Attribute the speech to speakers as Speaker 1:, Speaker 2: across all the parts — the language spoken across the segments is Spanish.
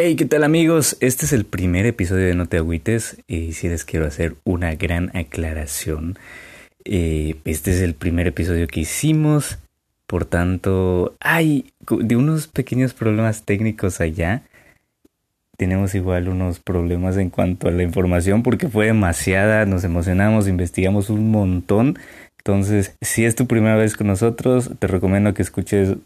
Speaker 1: Hey, ¿qué tal amigos? Este es el primer episodio de No te agüites y si les quiero hacer una gran aclaración. Eh, este es el primer episodio que hicimos, por tanto, hay de unos pequeños problemas técnicos allá. Tenemos igual unos problemas en cuanto a la información porque fue demasiada, nos emocionamos, investigamos un montón. Entonces, si es tu primera vez con nosotros, te recomiendo que escuches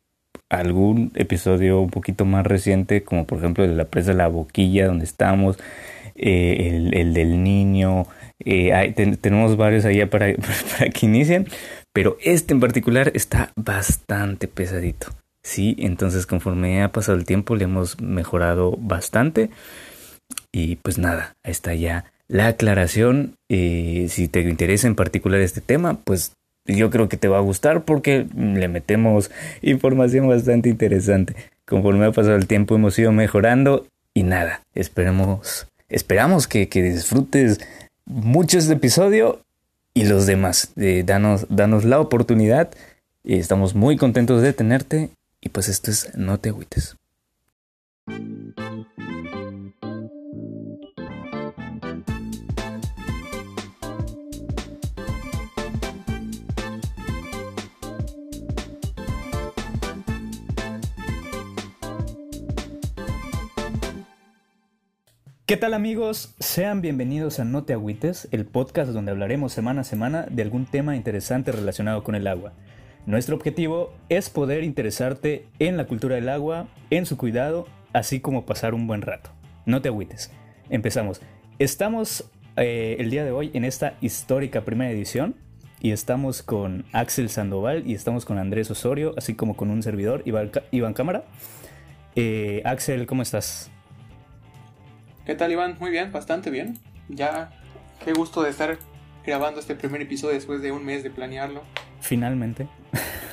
Speaker 1: algún episodio un poquito más reciente, como por ejemplo el de la presa de la boquilla, donde estamos, eh, el, del niño, eh, tenemos varios ahí para, para que inicien, pero este en particular está bastante pesadito. Sí, entonces conforme ha pasado el tiempo le hemos mejorado bastante. Y pues nada, ahí está ya la aclaración. Eh, si te interesa en particular este tema, pues yo creo que te va a gustar porque le metemos información bastante interesante. Conforme ha pasado el tiempo hemos ido mejorando y nada, esperemos, esperamos que, disfrutes mucho este episodio y los demás. Eh, danos, danos la oportunidad. Estamos muy contentos de tenerte y pues esto es No te agüites. ¿Qué tal amigos? Sean bienvenidos a No te agüites, el podcast donde hablaremos semana a semana de algún tema interesante relacionado con el agua. Nuestro objetivo es poder interesarte en la cultura del agua, en su cuidado, así como pasar un buen rato. No te agüites. Empezamos. Estamos eh, el día de hoy en esta histórica primera edición y estamos con Axel Sandoval y estamos con Andrés Osorio, así como con un servidor, Iván, Cámara. Eh, Axel, ¿cómo estás?
Speaker 2: ¿Qué tal, Iván? Muy bien, bastante bien. Ya, qué gusto de estar grabando este primer episodio después de un mes de planearlo.
Speaker 1: Finalmente.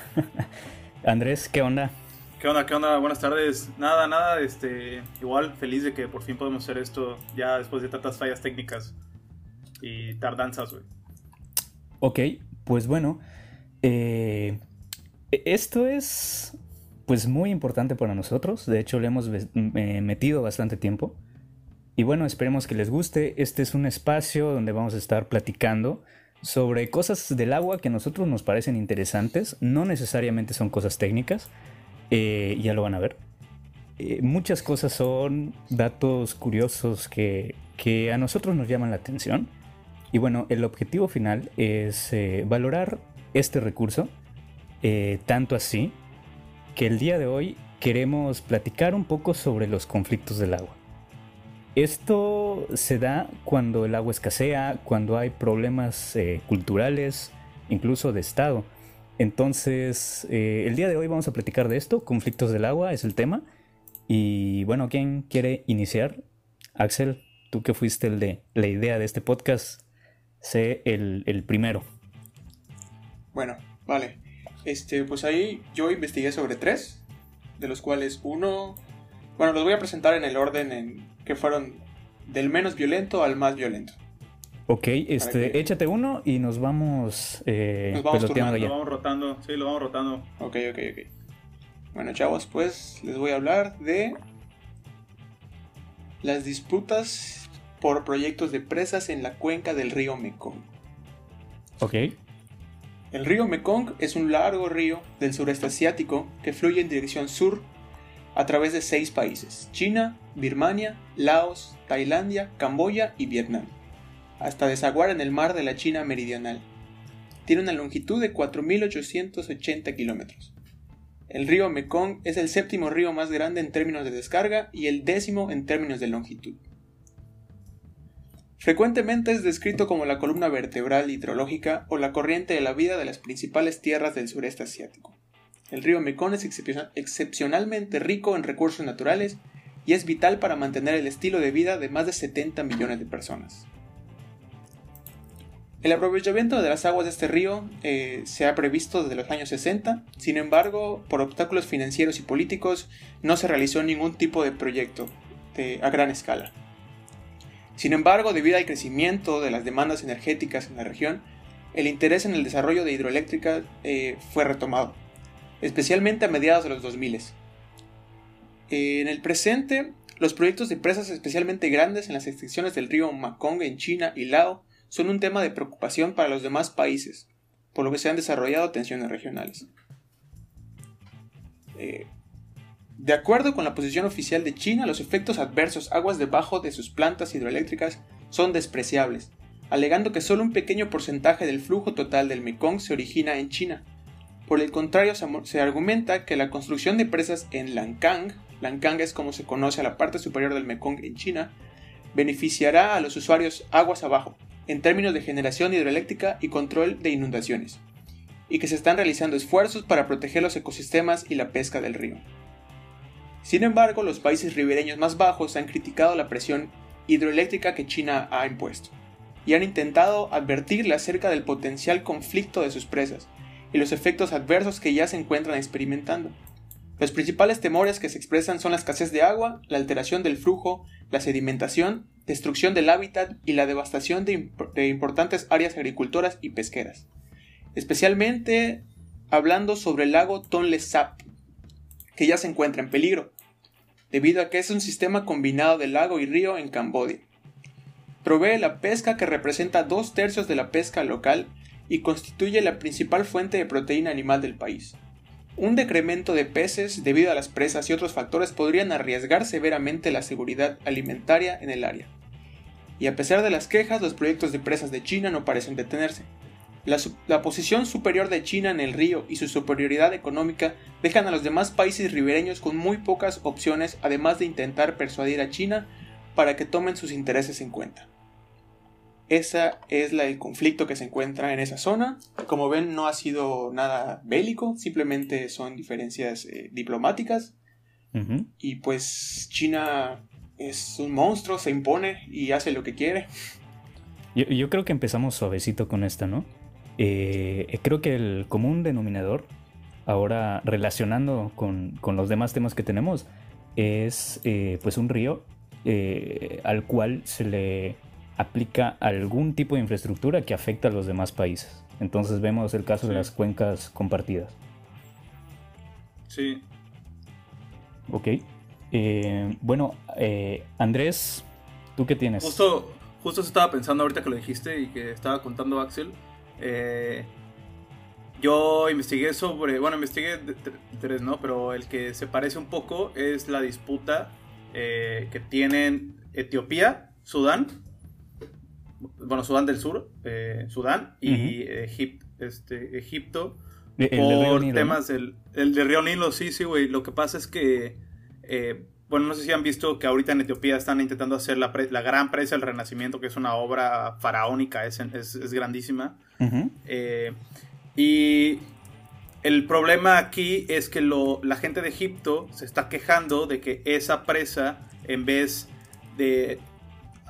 Speaker 1: Andrés, ¿qué onda?
Speaker 3: ¿Qué onda? ¿Qué onda? Buenas tardes. Nada, nada, este, igual feliz de que por fin podemos hacer esto ya después de tantas fallas técnicas y tardanzas, güey.
Speaker 1: Ok, pues bueno, eh, esto es pues muy importante para nosotros. De hecho, le hemos metido bastante tiempo. Y bueno, esperemos que les guste. Este es un espacio donde vamos a estar platicando sobre cosas del agua que a nosotros nos parecen interesantes. No necesariamente son cosas técnicas. Eh, ya lo van a ver. Eh, muchas cosas son datos curiosos que, a nosotros nos llaman la atención. Y bueno, el objetivo final es eh, valorar este recurso, tanto así que el día de hoy queremos platicar un poco sobre los conflictos del agua. Esto se da cuando el agua escasea, cuando hay problemas eh, culturales, incluso de Estado. Entonces, eh, el día de hoy vamos a platicar de esto, conflictos del agua es el tema. Y bueno, ¿quién quiere iniciar? Axel, tú que fuiste el de la idea de este podcast, sé el, el primero.
Speaker 2: Bueno, vale. Este, pues ahí yo investigué sobre tres, de los cuales uno, bueno, los voy a presentar en el orden en que fueron del menos violento al más violento.
Speaker 1: Ok, este, échate uno y nos vamos,
Speaker 3: eh, nos vamos Lo vamos rotando, sí, lo vamos rotando.
Speaker 2: Ok, ok, ok. Bueno, chavos, pues les voy a hablar de las disputas por proyectos de presas en la cuenca del río Mekong.
Speaker 1: Ok.
Speaker 2: El río Mekong es un largo río del sureste asiático que fluye en dirección sur a través de seis países, China, Birmania, Laos, Tailandia, Camboya y Vietnam, hasta desaguar en el mar de la China meridional. Tiene una longitud de 4.880 kilómetros. El río Mekong es el séptimo río más grande en términos de descarga y el décimo en términos de longitud. Frecuentemente es descrito como la columna vertebral hidrológica o la corriente de la vida de las principales tierras del sureste asiático. El río Mekong es excepcionalmente rico en recursos naturales y es vital para mantener el estilo de vida de más de 70 millones de personas. El aprovechamiento de las aguas de este río eh, se ha previsto desde los años 60, sin embargo, por obstáculos financieros y políticos no se realizó ningún tipo de proyecto a gran escala. Sin embargo, debido al crecimiento de las demandas energéticas en la región, el interés en el desarrollo de hidroeléctricas eh, fue retomado especialmente a mediados de los 2000. En el presente, Los proyectos de presas especialmente grandes en las extensiones del río Mekong en China y Lao son un tema de preocupación para los demás países, por lo que se han desarrollado tensiones regionales. Eh, de acuerdo con la posición oficial de China, los efectos adversos aguas debajo de sus plantas hidroeléctricas son despreciables, alegando que solo un pequeño porcentaje del flujo total del Mekong se origina en China. Por el contrario, se argumenta que la construcción de presas en Lancang, Lancang es como se conoce la parte superior del Mekong en China, beneficiará a los usuarios aguas abajo, en términos de generación hidroeléctrica y control de inundaciones, y que se están realizando esfuerzos para proteger los ecosistemas y la pesca del río. Sin embargo, los países ribereños más bajos han criticado la presión hidroeléctrica que China ha impuesto, y han intentado advertirle acerca del potencial conflicto de sus presas y los efectos adversos que ya se encuentran experimentando. Los principales temores que se expresan son la escasez de agua, la alteración del flujo, la sedimentación, destrucción del hábitat y la devastación de, importantes áreas agricultoras y pesqueras. Especialmente hablando sobre el lago Tonle Sap, que ya se encuentra en peligro, debido a que es un sistema combinado de lago y río en Cambodia. Provee la pesca que representa dos tercios de la pesca local y constituye la principal fuente de proteína animal del país. Un decremento de peces debido a las presas y otros factores podrían arriesgar severamente la seguridad alimentaria en el área. Y a pesar de las quejas, los proyectos de presas de China no parecen detenerse. La, posición superior de China en el río y su superioridad económica dejan a los demás países ribereños con muy pocas opciones, además de intentar persuadir a China para que tomen sus intereses en cuenta. Ese es el conflicto que se encuentra en esa zona. Como ven, no ha sido nada bélico, simplemente son diferencias eh, diplomáticas. Y pues China es un monstruo, se impone y hace lo que quiere.
Speaker 1: Yo, yo creo que empezamos suavecito con esta, ¿no? Eh, creo que el común denominador, ahora relacionando con, los demás temas que tenemos, es eh, pues un río al cual se le aplica algún tipo de infraestructura que afecta a los demás países. Entonces vemos el caso de las cuencas compartidas.
Speaker 3: Sí.
Speaker 1: Ok. bueno, Andrés, ¿tú qué tienes?
Speaker 3: Justo, justo estaba pensando ahorita que lo dijiste y que estaba contando Axel. Eh, yo investigué sobre, bueno, investigué tres, ¿no? Pero el que se parece un poco es la disputa eh, que tienen Etiopía, Sudán, bueno, Sudán del Sur, eh, Sudán y este, Egipto, por temas del, el Río Nilo, sí, sí, güey. Lo que pasa es que, bueno, no sé si han visto que ahorita en Etiopía están intentando hacer la, la gran presa del Renacimiento, que es una obra faraónica, es, es, es grandísima. Eh, y el problema aquí es que la gente de Egipto se está quejando de que esa presa, en vez de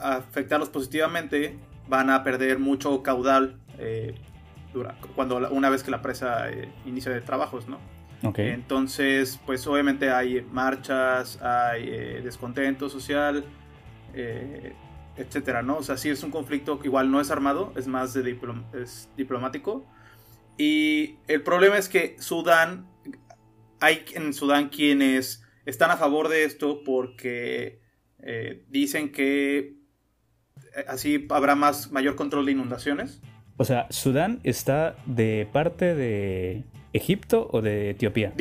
Speaker 3: afectarlos positivamente, van a perder mucho caudal eh, cuando una vez que la presa eh, inicia de trabajos, ¿no? Entonces, pues obviamente hay marchas, hay descontento social, etcétera, ¿no? O sea, sí es un conflicto que igual no es armado, es más de es diplomático. Y el problema es que Sudán, hay en Sudán quienes están a favor de esto porque eh, dicen que eh, así habrá más mayor control de inundaciones.
Speaker 1: O sea, Sudán está de parte de Egipto o de Etiopía.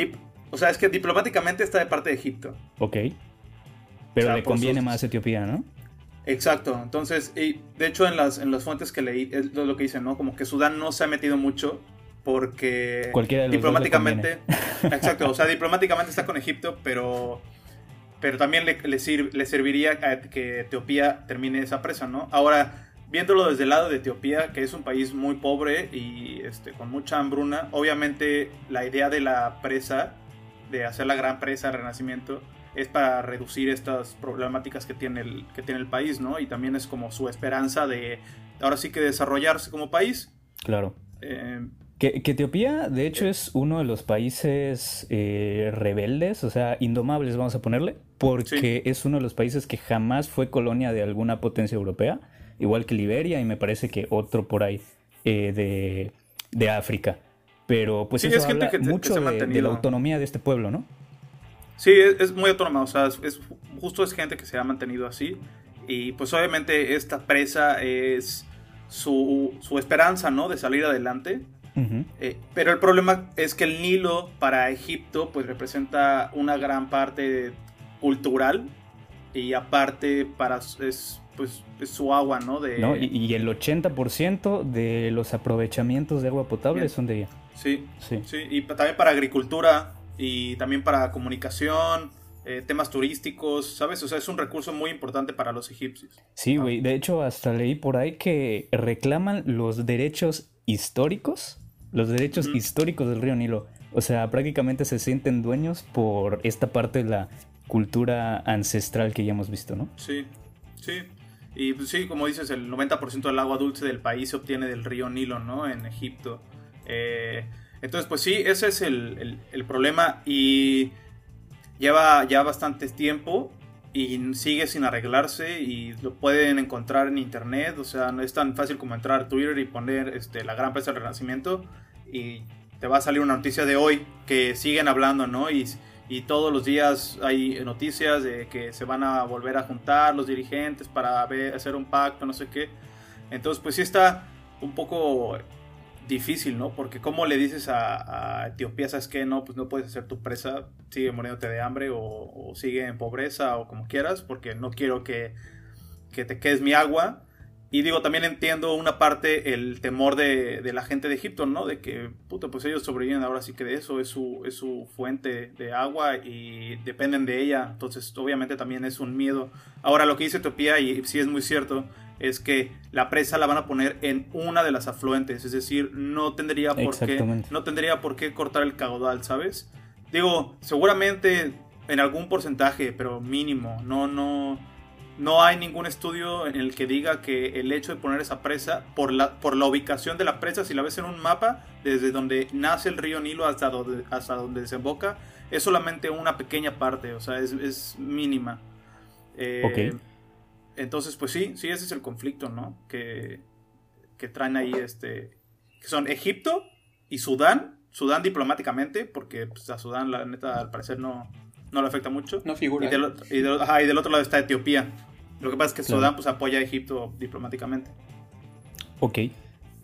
Speaker 3: o sea, es que diplomáticamente está de parte de Egipto.
Speaker 1: Ok. Pero le conviene más Etiopía, ¿no?
Speaker 3: Exacto, entonces, y de hecho en las, en las fuentes que leí es lo que dicen, ¿no? Como que Sudán no se ha metido mucho porque diplomáticamente, exacto, o sea, diplomáticamente está con Egipto, pero, pero también le, le, serviría que Etiopía termine esa presa, ¿no? Ahora, viéndolo desde el lado de Etiopía, que es un país muy pobre y este, con mucha hambruna, obviamente la idea de la presa, de hacer la gran presa Renacimiento, es para reducir estas problemáticas que tiene el, que tiene el país, ¿no? Y también es como su esperanza de ahora sí que desarrollarse como país.
Speaker 1: Claro. Eh, que, Etiopía, de hecho, es uno de los países eh, rebeldes, o sea, indomables, vamos a ponerle, porque es uno de los países que jamás fue colonia de alguna potencia europea, igual que Liberia y me parece que otro por ahí eh, de, África. Pero pues eso habla mucho de la autonomía de este pueblo, ¿no?
Speaker 3: Sí, es, muy autónoma, o sea, es, justo es gente que se ha mantenido así. Y pues obviamente esta presa es su, su esperanza, ¿no? De salir adelante. Eh, pero el problema es que el Nilo para Egipto pues representa una gran parte cultural y aparte para es pues es su agua, ¿no? De...
Speaker 1: Y, el 80% de los aprovechamientos de agua potable son de ella.
Speaker 3: Sí, sí, sí. Y también para agricultura y también para comunicación, eh, temas turísticos, ¿sabes? O sea, es un recurso muy importante para los egipcios.
Speaker 1: Sí, güey. De hecho, hasta leí por ahí que reclaman los derechos históricos, los derechos históricos del río Nilo. O sea, prácticamente se sienten dueños por esta parte de la cultura ancestral que ya hemos visto, ¿no?
Speaker 3: Sí, sí. Y pues, sí, como dices, el 90% del agua dulce del país se obtiene del río Nilo, ¿no? En Egipto. Eh, entonces, pues sí, ese es el, problema y lleva ya bastante tiempo y sigue sin arreglarse y lo pueden encontrar en internet, o sea, no es tan fácil como entrar a Twitter y poner este, la gran presa del renacimiento y te va a salir una noticia de hoy que siguen hablando, ¿no? Y y todos los días hay noticias de que se van a volver a juntar los dirigentes para hacer un pacto, no sé qué. Entonces, pues sí está un poco difícil, ¿no? Porque cómo le dices a, Etiopía, ¿sabes qué? No, pues no puedes hacer tu presa, sigue muriéndote de hambre o, sigue en pobreza o como quieras, porque no quiero que, que te quedes mi agua. Y digo, también entiendo una parte el temor de, de, la gente de Egipto, ¿no? De que, puta, pues ellos sobreviven ahora sí que de eso, es su, es su fuente de agua y dependen de ella. Entonces, obviamente también es un miedo. Ahora, lo que dice Etiopía, y sí es muy cierto, es que la presa la van a poner en una de las afluentes. Es decir, no tendría por qué, no tendría por qué cortar el caudal, ¿sabes? Digo, seguramente en algún porcentaje, pero mínimo. No, no no hay ningún estudio en el que diga que el hecho de poner esa presa, por la, por la ubicación de la presa, si la ves en un mapa, desde donde nace el río Nilo hasta donde, hasta donde desemboca, es solamente una pequeña parte, o sea, es, mínima. Eh, entonces, pues sí, sí, ese es el conflicto, ¿no? Que, que traen ahí, este, que son Egipto y Sudán, Sudán diplomáticamente, porque pues, a Sudán, la neta, al parecer no, no le afecta mucho.
Speaker 2: No figura.
Speaker 3: Y del, y del otro lado está Etiopía. Lo que pasa es que Sudán pues, apoya a Egipto diplomáticamente.
Speaker 1: Ok.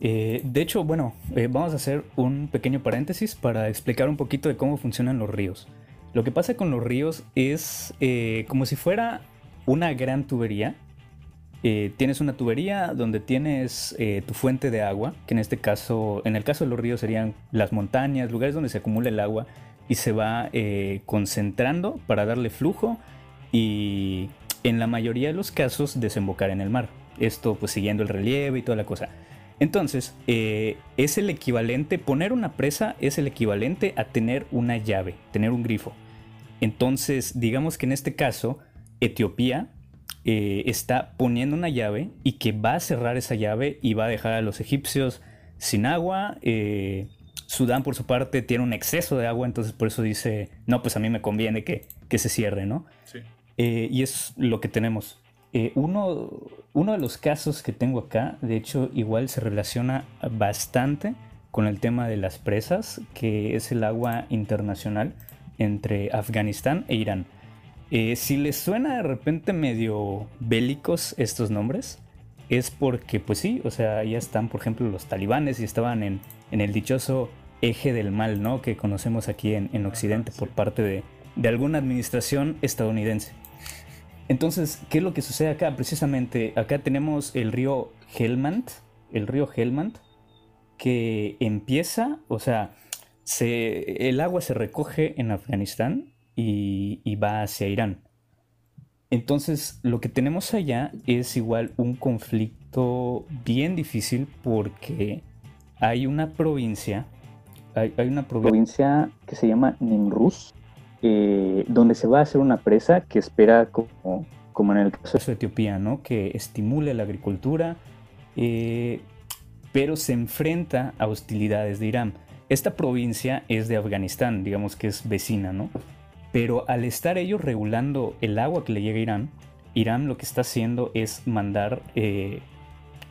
Speaker 1: Eh, de hecho, bueno, eh, vamos a hacer un pequeño paréntesis para explicar un poquito de cómo funcionan los ríos. Lo que pasa con los ríos es eh, como si fuera una gran tubería. Tienes una tubería donde tienes tu fuente de agua, que en este caso, en el caso de los ríos serían las montañas, lugares donde se acumula el agua y se va concentrando para darle flujo y en la mayoría de los casos desembocar en el mar. Esto pues siguiendo el relieve y toda la cosa. Entonces, eh, es el equivalente, poner una presa es el equivalente a tener una llave, tener un grifo. Entonces, digamos que en este caso, Etiopía eh, está poniendo una llave y que va a cerrar esa llave y va a dejar a los egipcios sin agua. Eh, Sudán, por su parte, tiene un exceso de agua, entonces por eso dice, no, pues a mí me conviene que, que se cierre, ¿no? Sí. Eh, y es lo que tenemos. Uno, uno de los casos que tengo acá, de hecho, igual se relaciona bastante con el tema de las presas, que es el agua internacional entre Afganistán e Irán. Eh, si les suena de repente medio bélicos estos nombres, es porque, pues sí, o sea, ya están, por ejemplo, los talibanes y estaban en, en el dichoso eje del mal, ¿no? Que conocemos aquí en, en Occidente por parte de, de alguna administración estadounidense. Entonces, ¿qué es lo que sucede acá? Precisamente acá tenemos el río Helmand, el río Helmand, que empieza, o sea, se, el agua se recoge en Afganistán y, y va hacia Irán. Entonces, lo que tenemos allá es igual un conflicto bien difícil porque hay una provincia, hay, hay una provincia que se llama Nimruz, eh, donde se va a hacer una presa que espera, como, como en el caso de Etiopía, ¿no? que estimule la agricultura, eh, pero se enfrenta a hostilidades de Irán. Esta provincia es de Afganistán, digamos que es vecina, ¿no? Pero al estar ellos regulando el agua que le llega a Irán, Irán lo que está haciendo es mandar eh,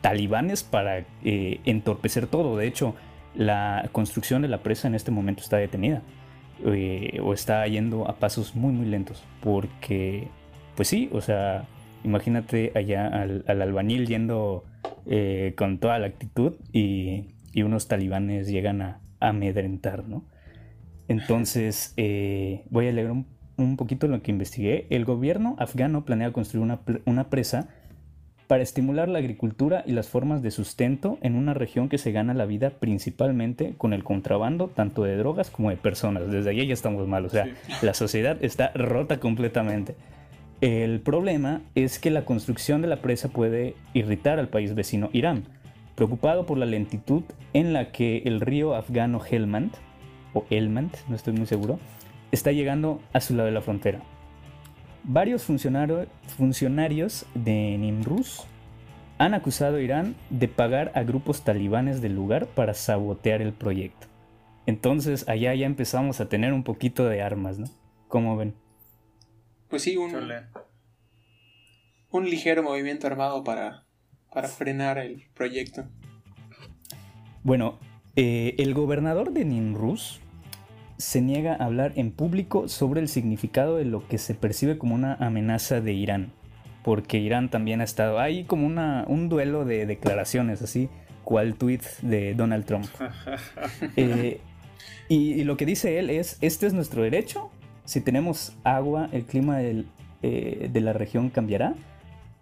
Speaker 1: talibanes para entorpecer todo. De hecho, la construcción de la presa en este momento está detenida. Eh, o está yendo a pasos muy muy lentos porque pues sí, o sea, imagínate allá al, albañil yendo eh, con toda la actitud y, unos talibanes llegan a, amedrentar, ¿no? Entonces, eh, voy a leer un, un, poquito lo que investigué. El gobierno afgano planea construir una, una presa para estimular la agricultura y las formas de sustento en una región que se gana la vida principalmente con el contrabando tanto de drogas como de personas. Desde ahí ya estamos mal, o sea, la sociedad está rota completamente. El problema es que la construcción de la presa puede irritar al país vecino Irán, preocupado por la lentitud en la que el río afgano Helmand, o Helmand, no estoy muy seguro, está llegando a su lado de la frontera. Varios funcionarios de Nimruz han acusado a Irán de pagar a grupos talibanes del lugar para sabotear el proyecto. Entonces allá ya empezamos a tener un poquito de armas, ¿no? ¿Cómo ven?
Speaker 2: Pues sí, un, un ligero movimiento armado para, para frenar el proyecto.
Speaker 1: Bueno, eh, el gobernador de Nimruz se niega a hablar en público sobre el significado de lo que se percibe como una amenaza de Irán, porque Irán también ha estado ahí como una, un duelo de declaraciones, así cual tweet de Donald Trump. Eh, y, lo que dice él es, este es nuestro derecho, si tenemos agua, el clima eh, de la región cambiará.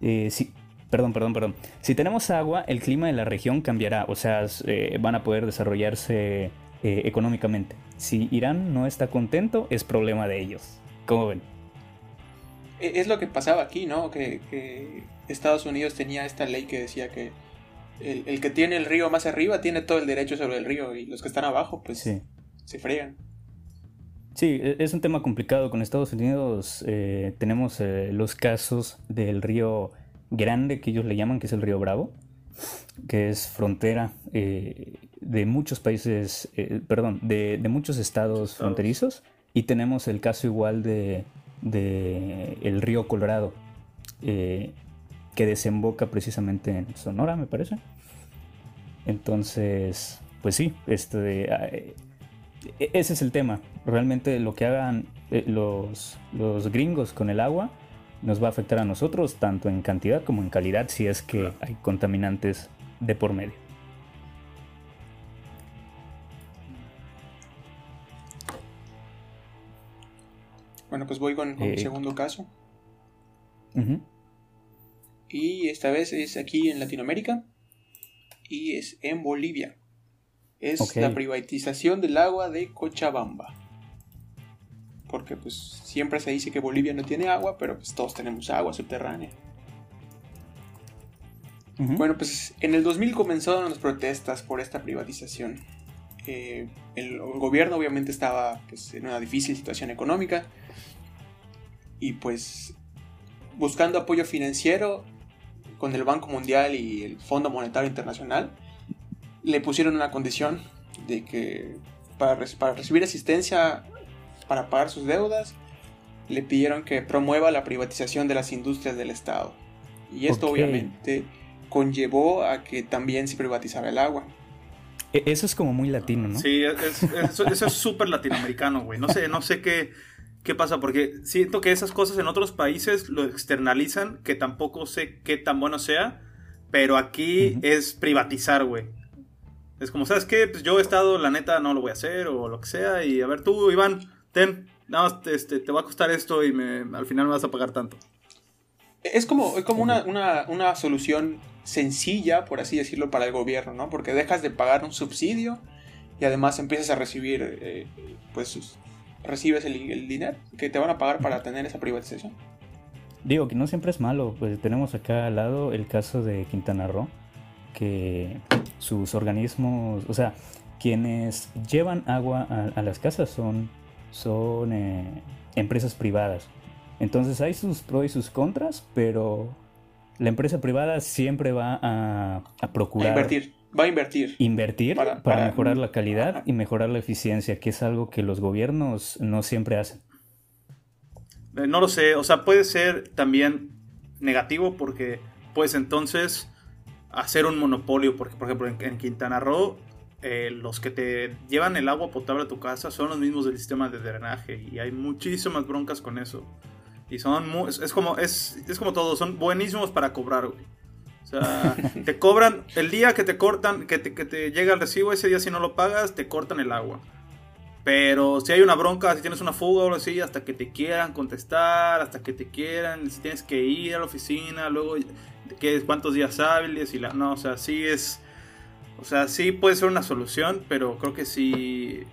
Speaker 1: Eh, si, perdón, perdón, perdón. Si tenemos agua, el clima de la región cambiará, o sea, van a poder desarrollarse económicamente. Si Irán no está contento, es problema de ellos. ¿Cómo ven?
Speaker 2: E, es lo que pasaba aquí, ¿no? Que, Estados Unidos tenía esta ley que decía que el, que tiene el río más arriba tiene todo el derecho sobre el río y los que están abajo, pues se friegan.
Speaker 1: Sí, e, es un tema complicado. Con Estados Unidos eh, tenemos eh, los casos del río Grande, que ellos le llaman, que es el río Bravo, que es frontera eh, de muchos países, eh, perdón, de, muchos estados fronterizos. Y tenemos el caso igual de, el río Colorado, eh, que desemboca precisamente en Sonora, me parece. Entonces, pues sí, este, e, ese es el tema. Realmente lo que hagan los, los gringos con el agua nos va a afectar a nosotros tanto en cantidad como en calidad si es que hay contaminantes de por medio.
Speaker 2: Bueno, pues voy con, el eh, segundo caso. Y esta vez es aquí en Latinoamérica y es en Bolivia. Es la privatización del agua de Cochabamba porque pues siempre se dice que Bolivia no tiene agua, pero pues todos tenemos agua subterránea. Bueno, pues en el 2000 comenzaron las protestas por esta privatización. Eh, el, gobierno obviamente estaba pues, en una difícil situación económica y pues buscando apoyo financiero con el Banco Mundial y el Fondo Monetario Internacional, le pusieron una condición de que para, para recibir asistencia para pagar sus deudas, le pidieron que promueva la privatización de las industrias del Estado. Y esto obviamente conllevó a que también se privatizara el agua.
Speaker 1: E, eso es como muy latino, ¿no?
Speaker 3: Sí, eso, es súper latinoamericano, güey. No sé, no sé qué, qué pasa, porque siento que esas cosas en otros países lo externalizan, que tampoco sé qué tan bueno sea, pero aquí es privatizar, güey. Es como, ¿sabes qué? Pues yo he estado, la neta, no lo voy a hacer, o lo que sea, y a ver tú, Iván, ten, nada este, te va a costar esto y me, al final me vas a pagar tanto.
Speaker 2: Es como, como una, solución sencilla, por así decirlo, para el gobierno, ¿no? Porque dejas de pagar un subsidio y además empiezas a recibir, eh, pues, recibes el, dinero que te van a pagar para tener esa privatización.
Speaker 1: Digo que no siempre es malo, pues tenemos acá al lado el caso de Quintana Roo, que sus organismos, o sea, quienes llevan agua a las casas son son eh, empresas privadas. Entonces hay sus pros y sus contras, pero la empresa privada siempre va a, procurar...
Speaker 2: invertir, va a invertir.
Speaker 1: Invertir para, mejorar la calidad y mejorar la eficiencia, que es algo que los gobiernos no siempre hacen.
Speaker 3: Eh, no lo sé, o sea, puede ser también negativo porque pues entonces hacer un monopolio, porque por ejemplo en Quintana Roo eh, los que te llevan el agua potable a tu casa son los mismos del sistema de drenaje y hay muchísimas broncas con eso. Y son muy, es, como es, es como todo, son buenísimos para cobrar, güey. O sea, te cobran el día que te cortan, que te, que te llega el recibo, ese día si no lo pagas, te cortan el agua. Pero si hay una bronca, si tienes una fuga o algo así, hasta que te quieran contestar, hasta que te quieran, si tienes que ir a la oficina, luego ¿qué, cuántos días hábiles y la no, o sea, sí es o sea, sí puede ser una solución, pero creo que sí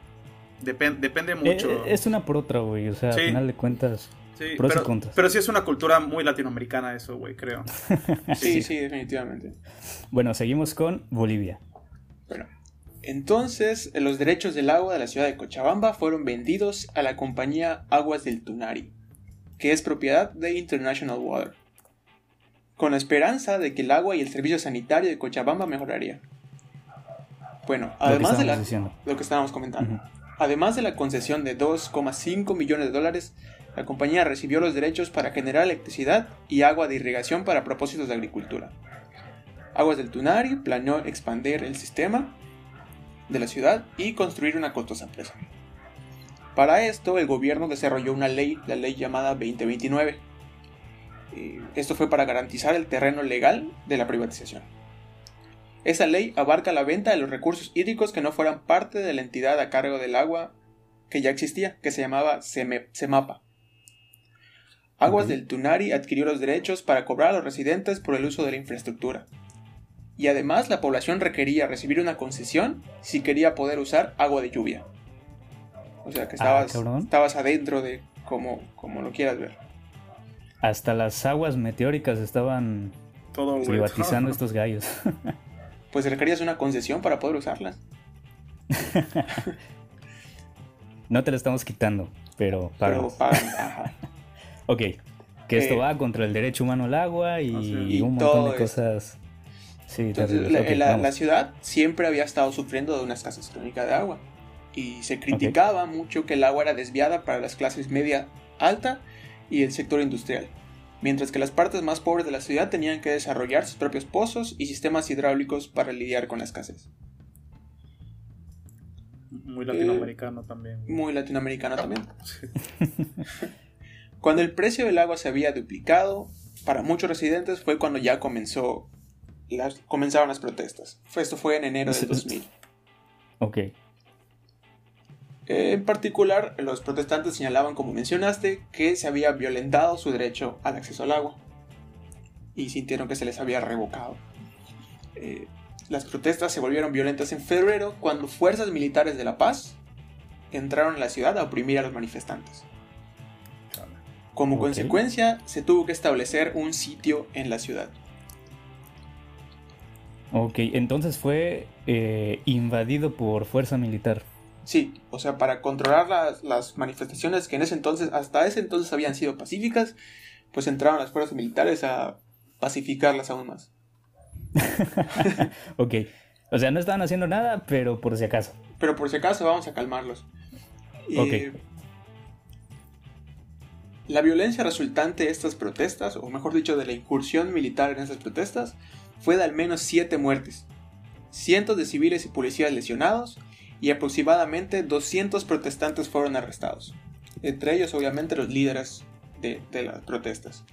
Speaker 3: depende mucho.
Speaker 1: Eh, es una por otra, güey, o sea, al final de cuentas
Speaker 3: sí, pero, Pero sí es una cultura muy latinoamericana eso, güey, creo.
Speaker 2: sí, sí, definitivamente.
Speaker 1: Bueno, seguimos con Bolivia.
Speaker 2: Bueno, entonces, los derechos del agua de la ciudad de Cochabamba fueron vendidos a la compañía Aguas del Tunari, que es propiedad de International Water, con la esperanza de que el agua y el servicio sanitario de Cochabamba mejoraría. Bueno, además de la, lo que estábamos comentando, además de la concesión de 2,5 millones de dólares, la compañía recibió los derechos para generar electricidad y agua de irrigación para propósitos de agricultura. Aguas del Tunari planeó expandir el sistema de la ciudad y construir una costosa presa. Para esto, el gobierno desarrolló una ley, la ley llamada 2029. esto fue para garantizar el terreno legal de la privatización. Esa ley abarca la venta de los recursos hídricos que no fueran parte de la entidad a cargo del agua que ya existía, que se llamaba CEMAPA. Aguas del Tunari adquirió los derechos para cobrar a los residentes por el uso de la infraestructura, y además la población requería recibir una concesión si quería poder usar agua de lluvia. O sea que ah, estabas, estabas adentro de como, como lo quieras ver.
Speaker 1: Hasta las aguas meteóricas estaban privatizando estos gallos.
Speaker 2: pues requerías una concesión para poder usarlas.
Speaker 1: no te la estamos quitando, pero
Speaker 2: Pero pagan,
Speaker 1: ok, que esto va contra el derecho humano al agua y, un montón de cosas
Speaker 2: la, ciudad siempre había estado sufriendo de una escasez crónica de agua. Y se criticaba mucho que el agua era desviada para las clases media alta y el sector industrial. Mientras que las partes más pobres de la ciudad tenían que desarrollar sus propios pozos y sistemas hidráulicos para lidiar con la escasez.
Speaker 3: Muy latinoamericano también.
Speaker 2: Muy latinoamericano también. cuando el precio del agua se había duplicado, para muchos residentes fue cuando ya comenzó comenzaron las protestas. Esto fue en enero del 2000.
Speaker 1: Ok.
Speaker 2: En particular, los protestantes señalaban, como mencionaste, que se había violentado su derecho al acceso al agua y sintieron que se les había revocado. Eh, las protestas se volvieron violentas en febrero cuando fuerzas militares de la paz entraron en la ciudad a oprimir a los manifestantes. Como consecuencia, se tuvo que establecer un sitio en la ciudad.
Speaker 1: Ok, entonces fue eh, invadido por fuerza militar.
Speaker 2: Sí, o sea, para controlar las, manifestaciones que en ese entonces, hasta ese entonces habían sido pacíficas, pues entraron las fuerzas militares a pacificarlas aún más.
Speaker 1: ok, o sea, no estaban haciendo nada, pero por si acaso.
Speaker 2: Pero por si acaso vamos a calmarlos.
Speaker 1: ok.
Speaker 2: La violencia resultante de estas protestas, o mejor dicho, de la incursión militar en estas protestas, fue de al menos 7 muertes, cientos de civiles y policías lesionados y aproximadamente 200 protestantes fueron arrestados, entre ellos obviamente los líderes de, las protestas.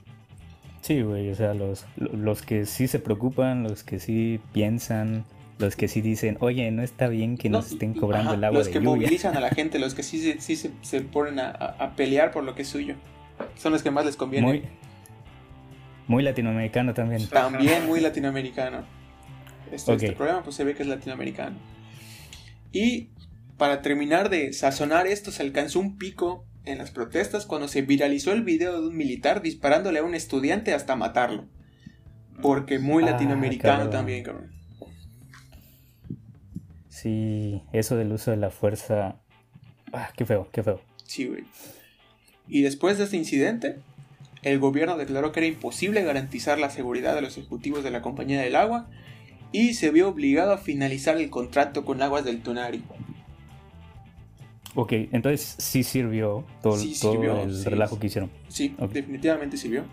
Speaker 1: Sí, güey, o sea, los, los que sí se preocupan, los que sí piensan, los que sí dicen, oye, no está bien que nos estén cobrando el agua.
Speaker 2: Los que movilizan a la gente, los que sí, sí se, ponen a, pelear por lo que es suyo, son los que más les conviene.
Speaker 1: Muy latinoamericano también.
Speaker 2: También muy latinoamericano. Este programa pues se ve que es latinoamericano. Y para terminar de sazonar esto, se alcanzó un pico en las protestas cuando se viralizó el video de un militar disparándole a un estudiante hasta matarlo. Porque muy ah, latinoamericano también, cabrón.
Speaker 1: Sí, eso del uso de la fuerza. Ah, qué feo, qué feo.
Speaker 2: Sí, güey. Y después de este incidente, el gobierno declaró que era imposible garantizar la seguridad de los ejecutivos de la Compañía del Agua y se vio obligado a finalizar el contrato con Aguas del Tunari.
Speaker 1: Ok, entonces sí sirvió todo, el relajo que hicieron.
Speaker 2: Sí, definitivamente sirvió.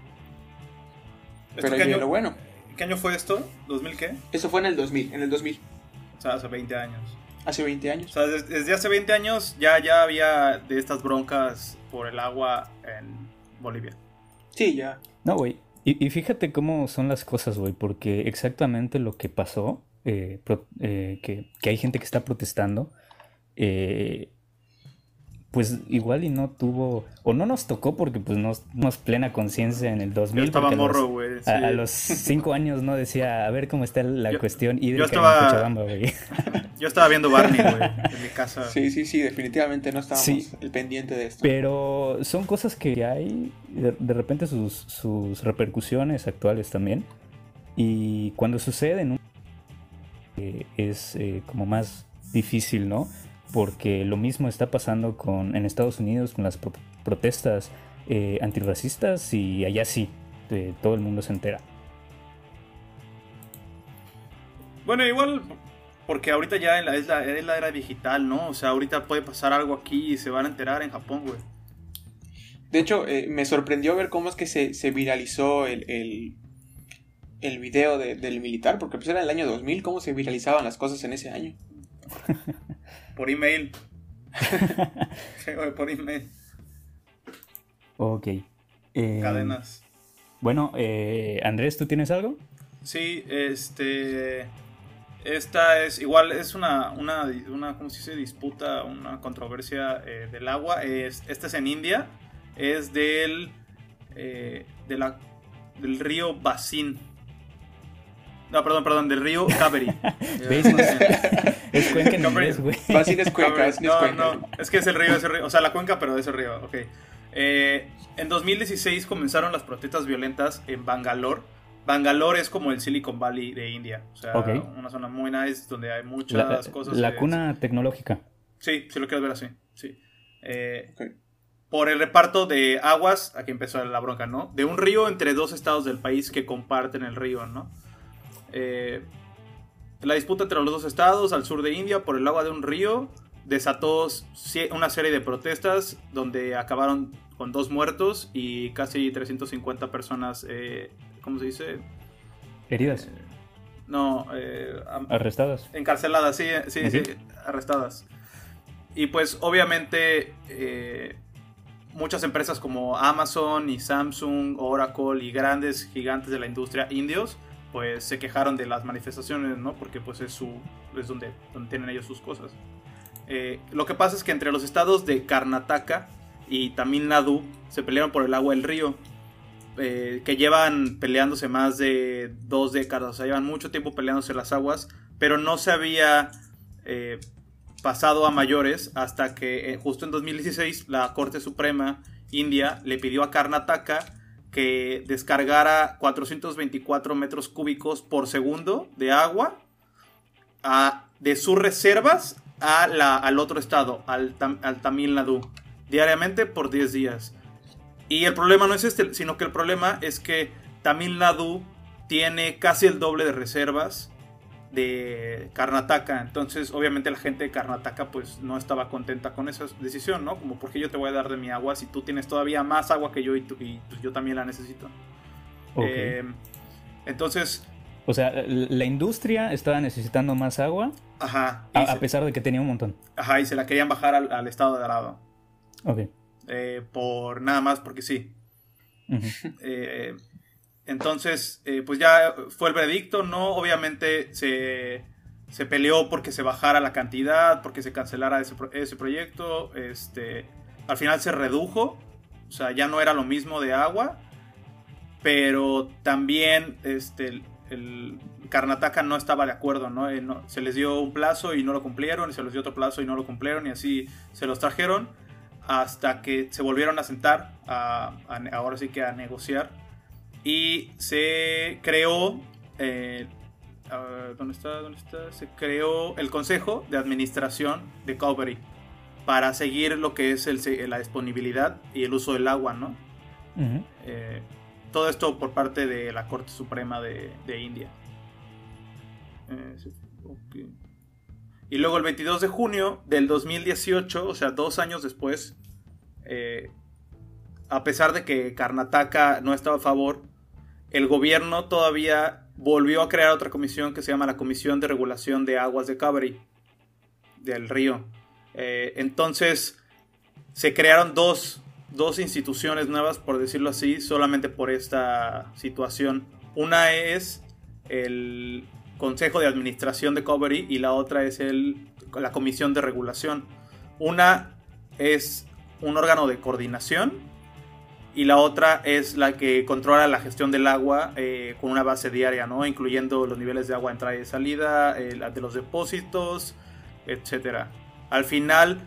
Speaker 2: Pero qué año, lo bueno.
Speaker 3: ¿Qué año fue esto? ¿2000 qué?
Speaker 2: Eso fue en el 2000, en el 2000.
Speaker 3: O sea, hace 20 años.
Speaker 2: Hace 20 años.
Speaker 3: O sea, desde, hace 20 años ya, ya había de estas broncas por el agua en Bolivia.
Speaker 2: Sí, ya.
Speaker 1: No, güey. Y, fíjate cómo son las cosas, güey, porque exactamente lo que pasó, eh, eh, que, que, hay gente que está protestando, eh, pues igual y no tuvo, o no nos tocó porque pues no tuvimos plena conciencia en el 2000. Yo
Speaker 3: estaba morro, güey.
Speaker 1: A, los cinco años no decía, a ver cómo está la cuestión hídrica yo estaba, en Cochabamba, güey.
Speaker 3: Yo estaba viendo Barney, güey, en mi casa.
Speaker 2: Sí, sí, sí, definitivamente no estábamos el pendiente de esto.
Speaker 1: Pero son cosas que hay de, repente sus, sus, repercusiones actuales también. Y cuando suceden, un... Eh, es eh, como más difícil, ¿no? Porque lo mismo está pasando con, en Estados Unidos con las protestas eh, antirracistas y allá sí, todo el mundo se entera.
Speaker 3: Bueno, igual, porque ahorita ya es la, era digital, ¿no? O sea, ahorita puede pasar algo aquí y se van a enterar en Japón, güey.
Speaker 2: De hecho, eh, me sorprendió ver cómo es que se, viralizó el, el, video del militar, porque pues era el año 2000, cómo se viralizaban las cosas en ese año.
Speaker 3: Por email. por email.
Speaker 1: Ok.
Speaker 3: Eh, Cadenas.
Speaker 1: Bueno, eh, Andrés, ¿tú tienes algo?
Speaker 3: Sí, este. Esta es igual, es una, una, una ¿cómo se dice? Disputa, una controversia eh, del agua. Es, esta es en India. Es del, de la, del río Basin. No, perdón, perdón, del río Kaveri.
Speaker 1: es cuenca en inglés, güey.
Speaker 2: Fácil es cuenca, es
Speaker 3: no, no, es que es el río, es el río. O sea, la cuenca, pero es el río, ok. Eh, en 2016 comenzaron las protestas violentas en Bangalore. Bangalore es como el Silicon Valley de India. O sea, una zona muy nice donde hay muchas cosas.
Speaker 1: La cuna tecnológica.
Speaker 3: Sí, si lo quieres ver así. Sí. Eh, por el reparto de aguas, aquí empezó la bronca, ¿no? De un río entre dos estados del país que comparten el río, ¿no? Eh, la disputa entre los dos estados al sur de India por el agua de un río desató una serie de protestas donde acabaron con dos muertos y casi 350 personas, eh, ¿cómo se dice?
Speaker 1: Heridas. Eh,
Speaker 3: no,
Speaker 1: arrestadas.
Speaker 3: Encarceladas, sí, sí, sí, arrestadas. Y pues obviamente muchas empresas como Amazon y Samsung, Oracle y grandes gigantes de la industria indios pues se quejaron de las manifestaciones, ¿no? Porque pues es, su, es donde, donde tienen ellos sus cosas. Eh, lo que pasa es que entre los estados de Karnataka y Tamil Nadu se pelearon por el agua del río, eh, que llevan peleándose más de dos décadas, o sea, llevan mucho tiempo peleándose las aguas, pero no se había eh, pasado a mayores hasta que justo en 2016 la Corte Suprema India le pidió a Karnataka que descargara 424 metros cúbicos por segundo de agua de sus reservas a la, al otro estado, al, al Tamil Nadu, diariamente por 10 días. Y el problema no es este, sino que el problema es que Tamil Nadu tiene casi el doble de reservas de Karnataka. Entonces, obviamente la gente de Karnataka pues no estaba contenta con esa decisión, ¿no? Como porque yo te voy a dar de mi agua si tú tienes todavía más agua que yo y, pues, yo también la necesito. Em, entonces...
Speaker 1: O sea, la industria estaba necesitando más agua.
Speaker 3: Ajá.
Speaker 1: A, pesar de que tenía un montón.
Speaker 3: Ajá, y se la querían bajar al, estado de Arado.
Speaker 1: Ok.
Speaker 3: Eh, por nada más porque sí. eh, entonces, eh, pues ya fue el veredicto, ¿no? Obviamente se, se, peleó porque se bajara la cantidad, porque se cancelara ese, ese, proyecto. Este, al final se redujo, o sea, ya no era lo mismo de agua, pero también este, el, Karnataka no estaba de acuerdo, eh, ¿no? Se les dio un plazo y no lo cumplieron, y se les dio otro plazo y no lo cumplieron, y así se los trajeron hasta que se volvieron a sentar, ahora sí que a negociar y se creó, eh, ¿dónde está? ¿Dónde está? Se creó el Consejo de Administración de Calvary para seguir lo que es el, la disponibilidad y el uso del agua, ¿no? Eh, todo esto por parte de la Corte Suprema de, India. Eh, y luego el 22 de junio del 2018, o sea, dos años después, a pesar de que Karnataka no estaba a favor, el gobierno todavía volvió a crear otra comisión que se llama la Comisión de Regulación de Aguas de Cabri, del río. Eh, entonces, se crearon dos, dos instituciones nuevas, por decirlo así, solamente por esta situación. Una es el Consejo de Administración de Covery y la otra es el, la Comisión de Regulación. Una es un órgano de coordinación y la otra es la que controla la gestión del agua eh, con una base diaria, ¿no? incluyendo los niveles de agua entrada y salida, eh, de los depósitos, etc. Al final,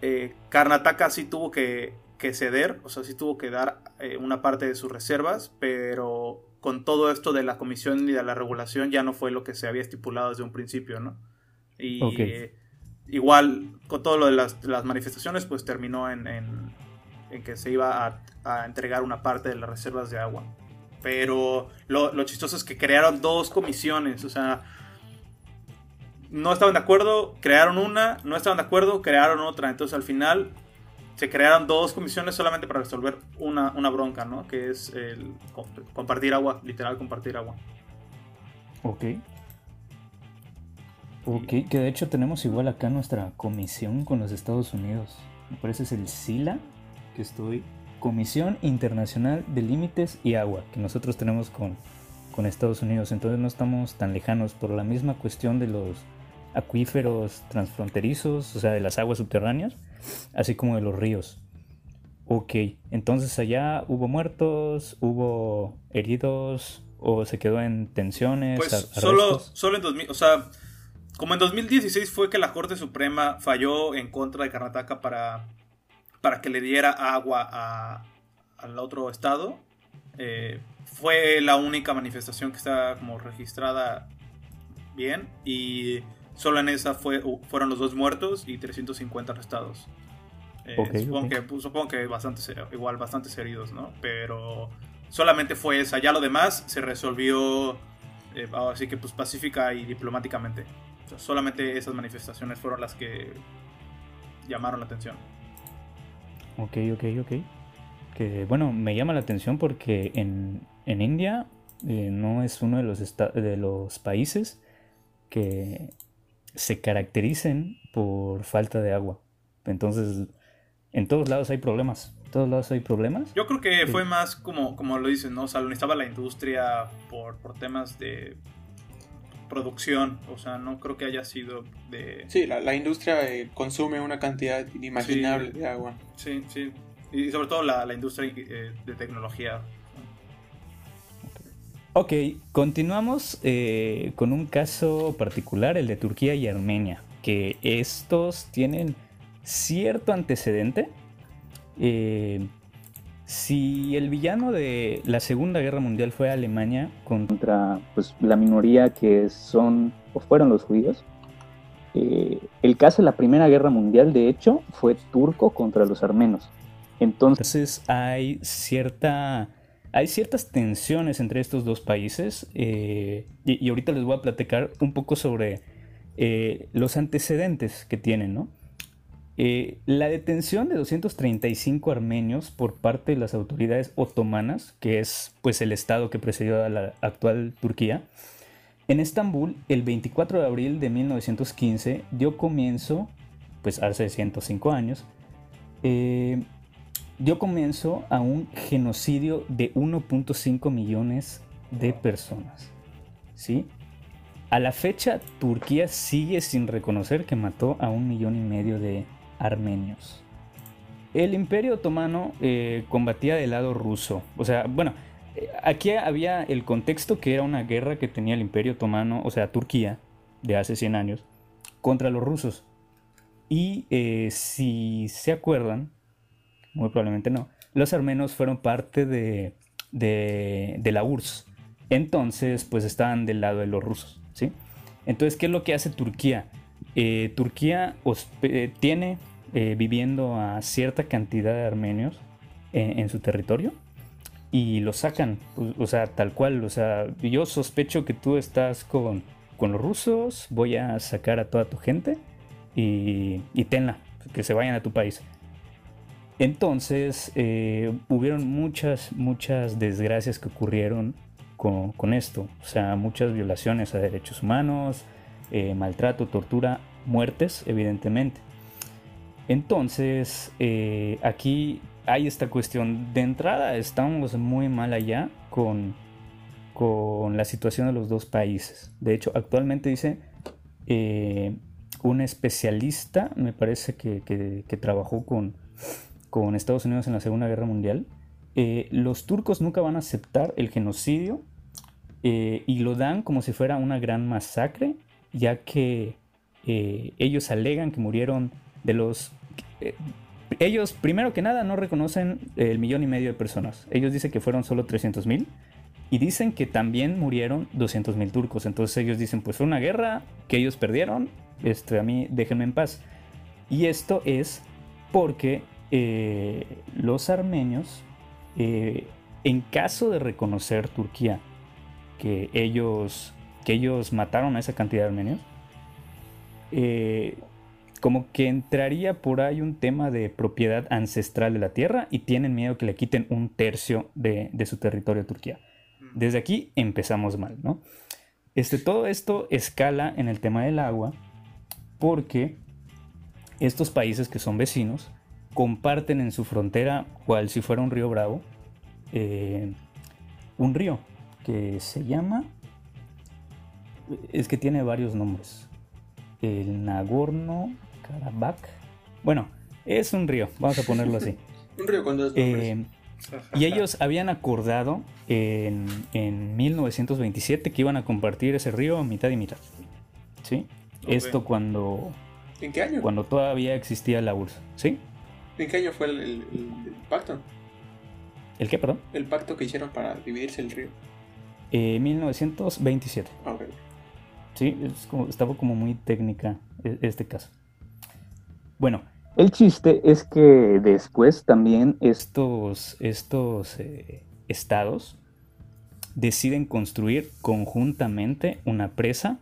Speaker 3: eh, Karnataka sí tuvo que, ceder, o sea, sí tuvo que dar una parte de sus reservas, pero con todo esto de la comisión y de la regulación ya no fue lo que se había estipulado desde un principio, ¿no? Y igual, con todo lo de las, manifestaciones, pues terminó en en que se iba a, entregar una parte de las reservas de agua. Pero lo, chistoso es que crearon dos comisiones, o sea, no estaban de acuerdo, crearon una, no estaban de acuerdo, crearon otra. Entonces al final se crearon dos comisiones solamente para resolver una, bronca, ¿no? Que es el compartir agua, literal compartir agua.
Speaker 1: Ok. Ok, que de hecho tenemos igual acá nuestra comisión con los Estados Unidos. Me parece es el SILA que estoy Comisión Internacional de Límites y Agua, que nosotros tenemos con, con Estados Unidos. Entonces no estamos tan lejanos por la misma cuestión de los acuíferos transfronterizos, o sea, de las aguas subterráneas, así como de los ríos. Ok, entonces allá hubo muertos, hubo heridos o se quedó en tensiones.
Speaker 3: Pues solo, solo en 2000, o sea, como en 2016 fue que la Corte Suprema falló en contra de Karnataka para para que le diera agua al otro estado. Eh, fue la única manifestación que está como registrada bien y solo en esa fue, fueron los dos muertos y 350 arrestados. Eh, supongo, Que, pues, supongo que bastante, igual bastantes heridos, ¿no? Pero solamente fue esa. Ya lo demás se resolvió eh, así que pues pacífica y diplomáticamente. solamente esas manifestaciones fueron las que llamaron la atención.
Speaker 1: Ok, ok, ok. Que bueno, me llama la atención porque en, India eh, no es uno de los, de los países que se caractericen por falta de agua. Entonces, en todos lados hay problemas. En todos lados hay problemas.
Speaker 3: Yo creo que fue más como, como lo dicen, ¿no? O sea, lo necesitaba la industria por, por temas de producción, o sea, no creo que haya sido de...
Speaker 2: Sí, la, industria eh, consume una cantidad inimaginable de agua.
Speaker 3: Sí, sí, y sobre todo la, industria eh, de tecnología.
Speaker 1: Ok, continuamos eh, con un caso particular, el de Turquía y Armenia, que estos tienen cierto antecedente. Si el villano de la Segunda Guerra Mundial fue Alemania contra pues, la minoría que son o fueron los judíos, eh, el caso de la Primera Guerra Mundial, de hecho, fue turco contra los armenos. Entonces hay cierta hay ciertas tensiones entre estos dos países eh, y, ahorita les voy a platicar un poco sobre eh, los antecedentes que tienen, ¿no? Eh, la detención de 235 armenios por parte de las autoridades otomanas, que es pues el estado que precedió a la actual Turquía, en Estambul el 24 de abril de 1915 dio comienzo, pues hace 105 años, eh, dio comienzo a un genocidio de 1.5 millones de personas. ¿sí? A la fecha, Turquía sigue sin reconocer que mató a un millón y medio de armenios. El imperio otomano eh, combatía del lado ruso. O sea, bueno, eh, aquí había el contexto que era una guerra que tenía el imperio otomano, o sea, Turquía, de hace 100 años, contra los rusos. Y eh, si se acuerdan, muy probablemente no, los armenos fueron parte de, de, la URSS. Entonces, pues estaban del lado de los rusos, ¿sí? Entonces, ¿qué es lo que hace Turquía? Turquía tiene eh, viviendo a cierta cantidad de armenios en, su territorio y los sacan, pues, o sea, tal cual, o sea, yo sospecho que tú estás con, con los rusos, voy a sacar a toda tu gente y, y tenla, que se vayan a tu país. Entonces, eh, hubieron muchas, muchas desgracias que ocurrieron con, con, esto, o sea, muchas violaciones a derechos humanos, eh, maltrato, tortura, muertes, evidentemente. Entonces, eh, aquí hay esta cuestión. De entrada, estamos muy mal allá con, con la situación de los dos países. De hecho, actualmente dice eh, un especialista, me parece que, que, trabajó con, con, Estados Unidos en la Segunda Guerra Mundial. Eh, los turcos nunca van a aceptar el genocidio eh, y lo dan como si fuera una gran masacre, ya que ellos alegan que murieron de los ellos, primero que nada, no reconocen el millón y medio de personas. Ellos dicen que fueron solo 300 mil. Y dicen que también murieron 200 mil turcos. Entonces ellos dicen, pues fue una guerra que ellos perdieron. Este, a mí déjenme en paz. Y esto es porque eh, los armenios, eh, en caso de reconocer Turquía que ellos, que ellos mataron a esa cantidad de armenios, eh, como que entraría por ahí un tema de propiedad ancestral de la tierra y tienen miedo que le quiten un tercio de, su territorio a Turquía. Desde aquí empezamos mal, ¿no? Este, todo esto escala en el tema del agua porque estos países que son vecinos comparten en su frontera, cual si fuera un río bravo, eh, un río que se llama, es que tiene varios nombres, el Nagorno Karabakh. Bueno, es un río, vamos a ponerlo así.
Speaker 2: un río con dos eh,
Speaker 1: y ellos habían acordado en, en, 1927 que iban a compartir ese río a mitad y mitad. ¿Sí? Esto cuando...
Speaker 2: ¿En qué año?
Speaker 1: Cuando todavía existía la URSS. ¿Sí?
Speaker 2: ¿En qué año fue el, pacto?
Speaker 1: ¿El qué, perdón?
Speaker 2: El pacto que hicieron para dividirse el río.
Speaker 1: Eh, 1927.
Speaker 2: Ok.
Speaker 1: Sí, estaba como muy técnica e, este caso. Bueno, el chiste es que después también estos, estos eh, estados deciden construir conjuntamente una presa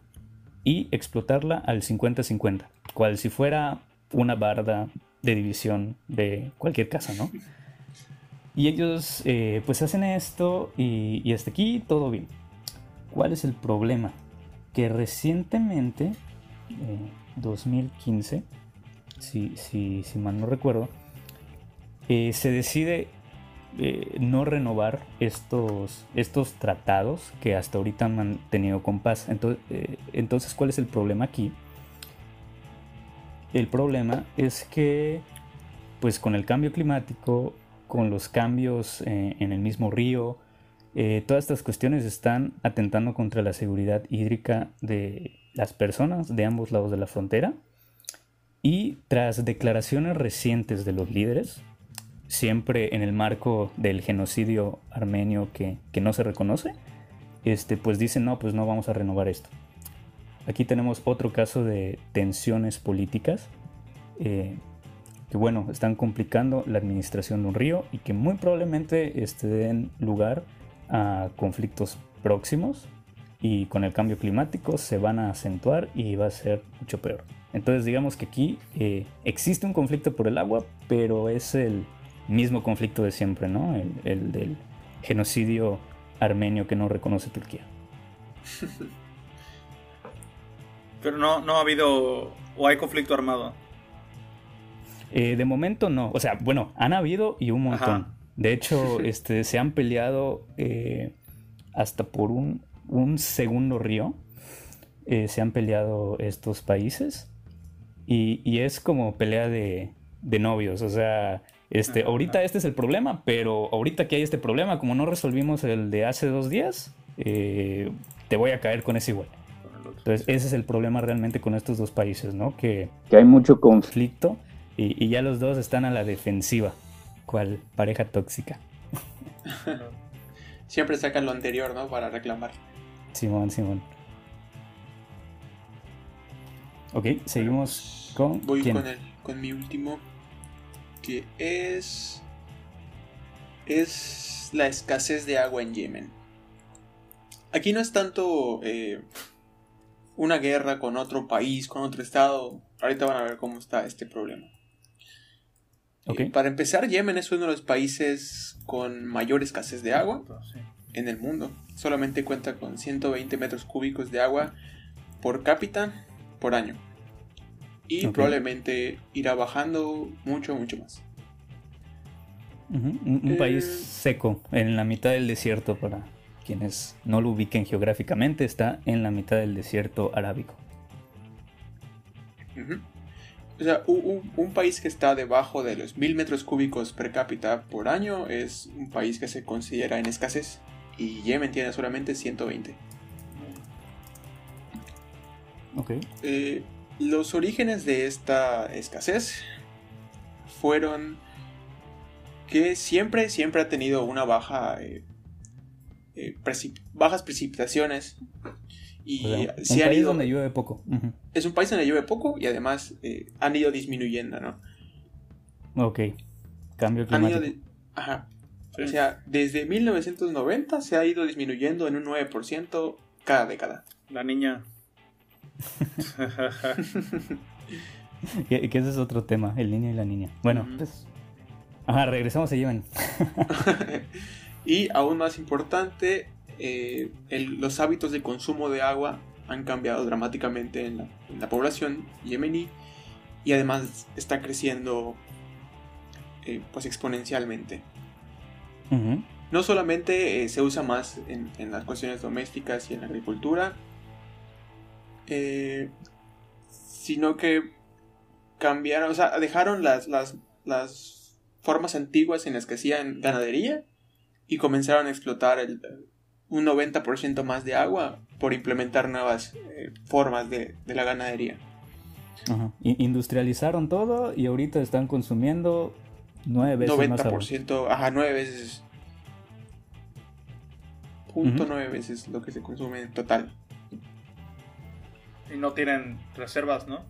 Speaker 1: y explotarla al 50-50, cual si fuera una barda de división de cualquier casa, ¿no? Y ellos eh, pues hacen esto y, y, hasta aquí todo bien. ¿Cuál es el problema? Que recientemente, 2015, eh, si, si, si mal no recuerdo, eh, se decide eh, no renovar estos, estos tratados que hasta ahorita han mantenido con paz. Entonces, eh, entonces, ¿cuál es el problema aquí? El problema es que, pues con el cambio climático, con los cambios en el mismo río, todas estas cuestiones están atentando contra la seguridad hídrica de las personas de ambos lados de la frontera y tras declaraciones recientes de los líderes, siempre en el marco del genocidio armenio que, no se reconoce, este, pues dicen, no, pues no vamos a renovar esto. Aquí tenemos otro caso de tensiones políticas eh, que, bueno, están complicando la administración de un río y que muy probablemente este, den lugar a conflictos próximos y con el cambio climático se van a acentuar y va a ser mucho peor. Entonces digamos que aquí eh, existe un conflicto por el agua, pero es el mismo conflicto de siempre, ¿no? El, del genocidio armenio que no reconoce Turquía.
Speaker 3: pero no, no ha habido o hay conflicto armado.
Speaker 1: Eh, de momento no. O sea, bueno, han habido y un montón. De hecho, este, se han peleado eh, hasta por un, un segundo río. se han peleado estos países. Y, es como pelea de, novios, o sea, este, ahorita este es el problema, pero ahorita que hay este problema, como no resolvimos el de hace dos días, eh, te voy a caer con ese igual. Entonces, ese es el problema realmente con estos dos países, ¿no? Que, hay mucho conflicto y, ya los dos están a la defensiva, cual pareja tóxica.
Speaker 2: Siempre sacan lo anterior, ¿no? Para reclamar.
Speaker 1: Simón, Simón. Ok, seguimos
Speaker 2: Voy con, el, con mi último, que es, es la escasez de agua en Yemen. Aquí no es tanto eh, una guerra con otro país, con otro estado. Ahorita van a ver cómo está este problema. Eh, para empezar, Yemen es uno de los países con mayor escasez de agua en el mundo. Solamente cuenta con 120 metros cúbicos de agua por cápita por año y probablemente irá bajando mucho, mucho más.
Speaker 1: Un, país eh, seco, en la mitad del desierto, para quienes no lo ubiquen geográficamente, está en la mitad del desierto arábico.
Speaker 2: O sea, un, país que está debajo de los mil metros cúbicos per cápita por año es un país que se considera en escasez. Y Yemen tiene solamente 120.
Speaker 1: Ok.
Speaker 2: Eh, los orígenes de esta escasez fueron que siempre, siempre ha tenido una baja, eh, eh, bajas precipitaciones. Y
Speaker 1: un país donde llueve poco.
Speaker 2: Es un país donde llueve poco y además eh, han ido disminuyendo, ¿no?
Speaker 1: Ok. Cambio climático.
Speaker 2: Ajá. O sea, desde 1990 se ha ido disminuyendo en un 9% cada década.
Speaker 3: La niña.
Speaker 1: Que, ese es otro tema, el niño y la niña. Bueno, pues Ajá, regresamos a Yemen.
Speaker 2: y aún más importante, eh, los hábitos de consumo de agua han cambiado dramáticamente en la, población yemení y además está creciendo eh, pues exponencialmente. No solamente eh, se usa más en, las cuestiones domésticas y en la agricultura, sino que cambiaron, o sea, dejaron las, las, las formas antiguas en las que hacían ganadería y comenzaron a explotar el, un 90% más de agua por implementar nuevas eh, formas de, la ganadería.
Speaker 1: Industrializaron todo y ahorita están consumiendo nueve veces 90%,
Speaker 2: más ajá, nueve veces. Punto nueve veces lo que se consume en total.
Speaker 3: Y no tienen reservas, ¿no?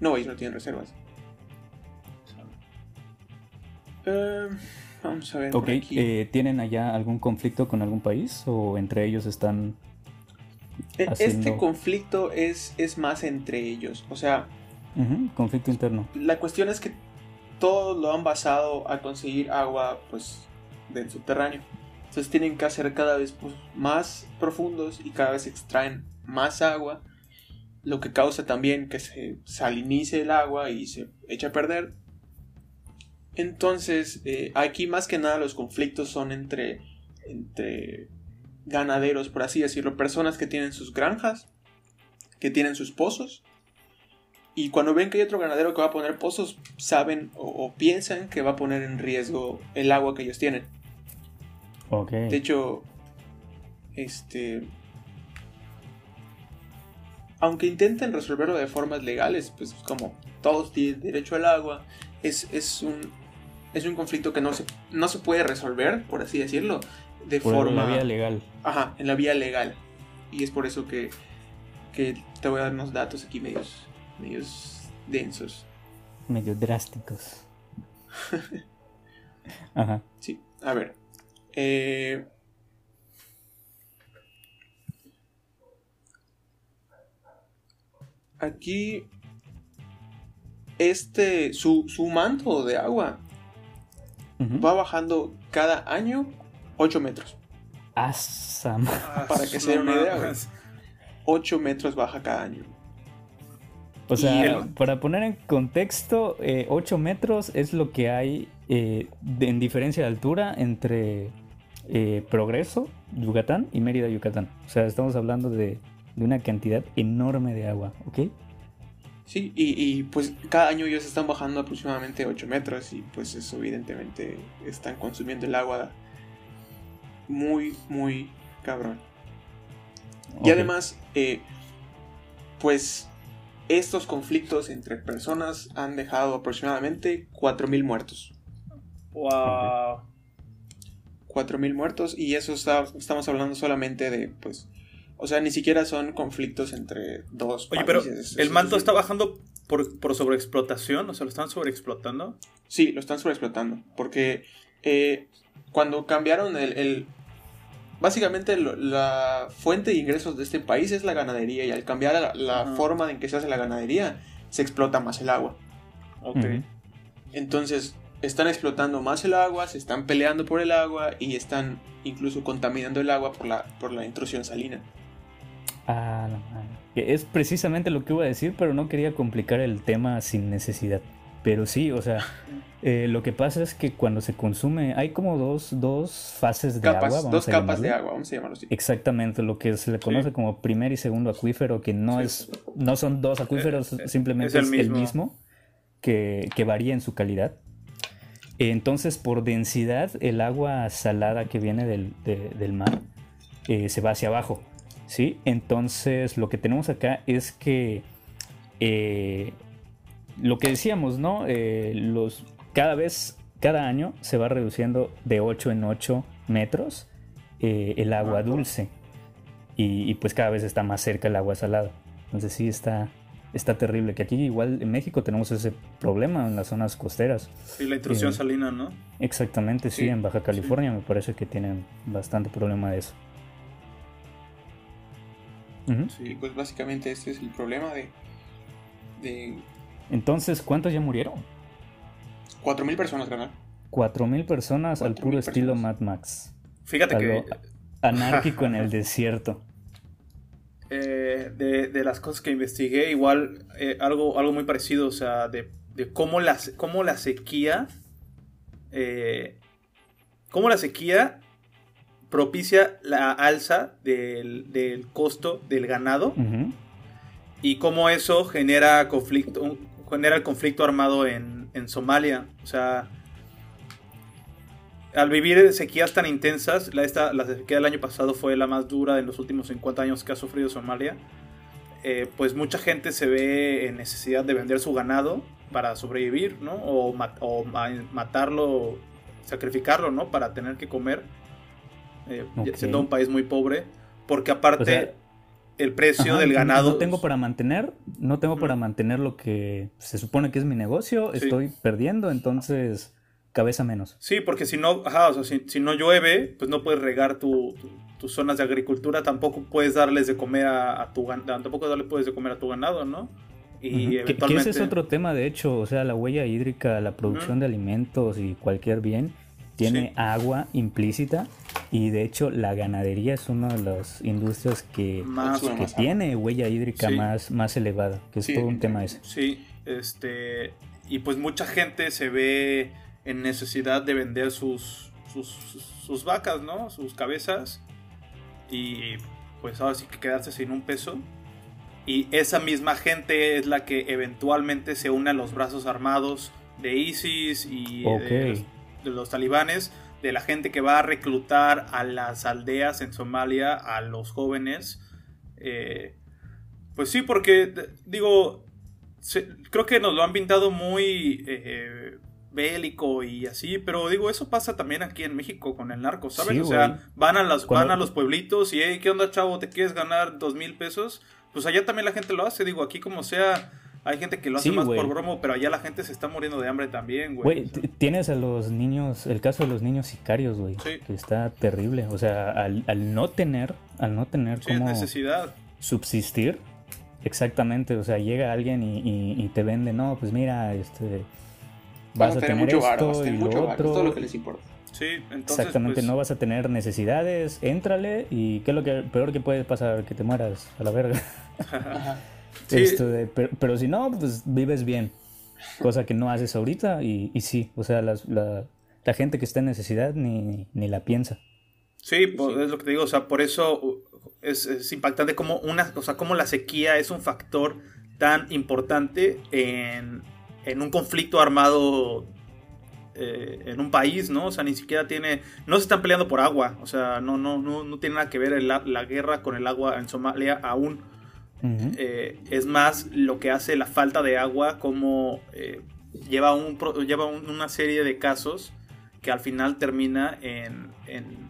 Speaker 2: No, ellos no tienen reservas. Eh, vamos a ver.
Speaker 1: Eh, ¿Tienen allá algún conflicto con algún país o entre ellos están...
Speaker 2: E, este conflicto es, es más entre ellos, o sea...
Speaker 1: conflicto interno.
Speaker 2: La cuestión es que todos lo han basado a conseguir agua pues del subterráneo. Entonces tienen que hacer cada vez pues, más profundos y cada vez extraen más agua, lo que causa también que se salinice el agua y se echa a perder entonces, eh, aquí más que nada los conflictos son entre, entre ganaderos, por así decirlo, personas que tienen sus granjas, que tienen sus pozos, y cuando ven que hay otro ganadero que va a poner pozos, saben o, piensan que va a poner en riesgo el agua que ellos tienen.
Speaker 1: Okay.
Speaker 2: De hecho, este... Aunque intenten resolverlo de formas legales, pues como todos tienen derecho al agua, es, es un, es un conflicto que no se, no se puede resolver, por así decirlo, de forma...
Speaker 1: En la vía legal.
Speaker 2: Ajá, en la vía legal. Y es por eso que, que te voy a dar unos datos aquí medios, medios densos.
Speaker 1: Medio drásticos. Ajá.
Speaker 2: Sí, a ver. Eh, aquí este su, su manto de agua va bajando cada año 8 metros.
Speaker 1: Asam.
Speaker 2: Para que se den una idea, 8 metros baja cada año.
Speaker 1: O sea, para poner en contexto, 8 eh, metros es lo que hay eh, en diferencia de altura entre eh, Progreso, Yucatán y Mérida, Yucatán. O sea, estamos hablando de, de una cantidad enorme de agua, ¿ok?
Speaker 2: Sí, y, pues cada año ellos están bajando aproximadamente 8 metros y pues eso evidentemente están consumiendo el agua muy, muy cabrón. Y además, eh, pues estos conflictos entre personas han dejado aproximadamente 4.000 muertos.
Speaker 3: ¡Wow!
Speaker 2: 4.000 muertos y eso estamos hablando solamente de pues o sea, ni siquiera son conflictos entre dos
Speaker 3: Oye, pero ¿el manto está bajando por, por, sobreexplotación? O sea, ¿lo están sobreexplotando?
Speaker 2: Sí, lo están sobreexplotando. Porque eh, cuando cambiaron el... básicamente la fuente de ingresos de este país es la ganadería y al cambiar la, forma en que se hace la ganadería, se explota más el agua.
Speaker 3: Ok.
Speaker 2: Entonces, están explotando más el agua, se están peleando por el agua y están incluso contaminando el agua por la, por la intrusión salina.
Speaker 1: Ah, Es precisamente lo que iba a decir, pero no quería complicar el tema sin necesidad. Pero sí, o sea, eh, lo que pasa es que cuando se consume, hay como dos, dos fases de agua. Vamos
Speaker 2: dos
Speaker 1: a
Speaker 2: capas de agua, vamos a llamarlo así.
Speaker 1: Exactamente, lo que se le conoce
Speaker 3: Sí.
Speaker 1: como primer y segundo acuífero, que no
Speaker 3: Sí.
Speaker 1: es, no son dos acuíferos,
Speaker 3: Eh, eh,
Speaker 1: simplemente
Speaker 3: es el
Speaker 1: el
Speaker 3: mismo.
Speaker 1: mismo, que, que varía en su calidad. Entonces, por densidad, el agua salada que viene del, de- del mar eh, se va hacia abajo, ¿sí? Entonces, lo que tenemos acá es que eh, lo que decíamos, ¿no? Eh, los, cada vez, cada año se va reduciendo de 8 en 8 metros eh, el agua dulce. Y, y, pues cada vez está más cerca el agua salada. Entonces sí está, está terrible. Que aquí igual en México tenemos ese problema en las zonas costeras.
Speaker 3: Sí, la intrusión
Speaker 1: Eh,
Speaker 3: salina, ¿no?
Speaker 1: Exactamente, sí,
Speaker 2: Sí,
Speaker 1: en Baja California me parece que tienen bastante problema de eso. Ujú.
Speaker 2: Y
Speaker 3: Sí.
Speaker 2: pues básicamente este es el problema de, de
Speaker 1: Entonces, ¿cuántos ya murieron?
Speaker 2: 4.000 personas, canal.
Speaker 1: 4.000 personas al
Speaker 2: 4.000
Speaker 1: puro estilo. Mad Max.
Speaker 3: Fíjate que
Speaker 1: anárquico en el desierto.
Speaker 3: eh, de, de las cosas que investigué, igual eh, algo, algo muy parecido, o sea, de, de cómo, la, cómo la sequía, eh, cómo la sequía propicia la alza del, del costo del ganado y cómo eso genera conflicto, genera el conflicto armado en, en Somalia. O sea, al vivir sequías tan intensas, la, esta, la sequía del año pasado fue la más dura de los últimos 50 años que ha sufrido Somalia. eh, pues mucha gente se ve en necesidad de vender su ganado para sobrevivir, ¿no? O, ma- o ma- matarlo, sacrificarlo, ¿no? Para tener que comer, eh, siendo un país muy pobre. Porque aparte,
Speaker 1: O sea,
Speaker 3: el precio
Speaker 1: Ajá,
Speaker 3: del ganado...
Speaker 1: No tengo para mantener, no tengo para mantener lo que se supone que es mi negocio,
Speaker 3: Sí.
Speaker 1: estoy perdiendo, entonces cabeza menos.
Speaker 3: Sí, porque si no, ajá, o sea, si, si no llueve, pues no puedes regar tu- tu- tus zonas de agricultura, tampoco puedes darles de comer a, a tu ganado, tampoco darle puedes de comer a tu ganado, ¿no? Y.
Speaker 1: Que- ese es otro tema, de hecho, o sea, la huella hídrica, la producción de alimentos y cualquier bien tiene
Speaker 3: Sí.
Speaker 1: agua implícita y de hecho la ganadería es una de las industrias que,
Speaker 3: Más,
Speaker 2: Consume
Speaker 1: que
Speaker 2: más agua.
Speaker 1: tiene huella hídrica
Speaker 3: Sí.
Speaker 1: más, más elevada, que es
Speaker 2: Sí,
Speaker 1: todo un tema ese.
Speaker 3: Sí, este... Y pues mucha gente se ve en necesidad de vender sus, sus, sus vacas, ¿no? Sus cabezas. Y pues ahora sí que quedarse sin un peso. Y esa misma gente es la que eventualmente se une a los brazos armados de ISIS y de,
Speaker 1: Ok.
Speaker 3: los, de los talibanes, de la gente que va a reclutar a las aldeas en Somalia, a los jóvenes. Eh, pues sí, porque digo, se- creo que nos lo han pintado muy eh, bélico y así, pero digo, eso pasa también aquí en México con el narco, ¿sabes?
Speaker 1: Sí,
Speaker 3: o sea, van a, las,
Speaker 1: Cuando-
Speaker 3: van a los pueblitos y, hey, ¿qué onda, chavo? ¿Te quieres ganar dos mil pesos? Pues allá también la gente lo hace, digo, aquí como sea, hay gente que lo hace
Speaker 1: Sí,
Speaker 3: más por bromo, pero allá la gente se está muriendo de hambre también, güey.
Speaker 1: Güey,
Speaker 3: O sea,
Speaker 1: tienes a los niños, el caso de los niños sicarios, güey,
Speaker 3: Sí.
Speaker 1: que está terrible. O sea, al, al no tener, al no tener
Speaker 3: sí, es
Speaker 1: cómo
Speaker 3: necesidad.
Speaker 1: subsistir, exactamente, o sea, llega alguien y, y- y te vende, no, pues mira, este, vas, a tener,
Speaker 2: mucho
Speaker 1: esto y
Speaker 2: mucho
Speaker 1: lo otro.
Speaker 2: es todo lo que les importa.
Speaker 3: Sí, entonces.
Speaker 1: Exactamente,
Speaker 3: pues,
Speaker 1: no vas a tener necesidades, éntrale y qué es lo que peor que puede pasar, que te mueras a la verga.
Speaker 3: Sí.
Speaker 1: Esto de- pero, pero si no, pues vives bien, cosa que no haces ahorita y, y sí, o sea, las- la, la gente que está en necesidad ni, ni la piensa.
Speaker 3: Sí, pues, es lo que te digo, o sea, por eso uh, es, es impactante como una, o sea, como la sequía es un factor tan importante en, en un conflicto armado eh, en un país, ¿no? O sea, ni siquiera tiene, no se están peleando por agua, o sea, no, no, no, no tiene nada que ver el- la guerra con el agua en Somalia aún. Eh, es más lo que hace la falta de agua, como eh, lleva, un, lleva un- una serie de casos que al final termina en, en-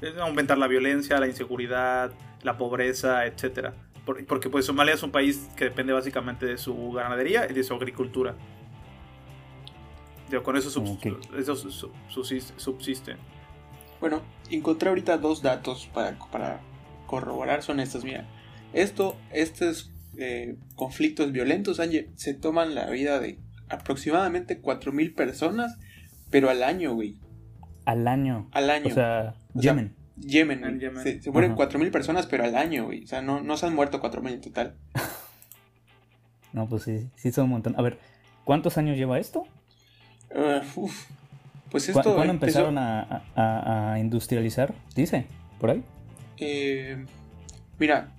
Speaker 3: en aumentar la violencia, la inseguridad, la pobreza, etcétera. Por- porque pues Somalia es un país que depende básicamente de su ganadería y de su agricultura. Con eso, subs- eso.
Speaker 2: Bueno, encontré ahorita dos datos para, para corroborar, son estos, mira. Esto, estos eh, conflictos violentos han se toman la vida de aproximadamente 4.000 personas, pero al año, güey.
Speaker 1: Al año.
Speaker 2: Al año.
Speaker 1: O sea,
Speaker 2: O sea,
Speaker 1: Yemen.
Speaker 2: Yemen,
Speaker 3: En
Speaker 2: güey.
Speaker 3: Yemen.
Speaker 2: Se, se mueren
Speaker 1: Ajá.
Speaker 2: 4.000 personas, pero al año, güey. O sea, no, no se han muerto 4.000 en total.
Speaker 1: No, pues sí, sí son un montón. A ver, ¿Cuántos años lleva esto?
Speaker 2: Uh, pues esto
Speaker 1: ¿Cuándo empezaron a, industrializar? Dice, por ahí.
Speaker 2: Eh, mira,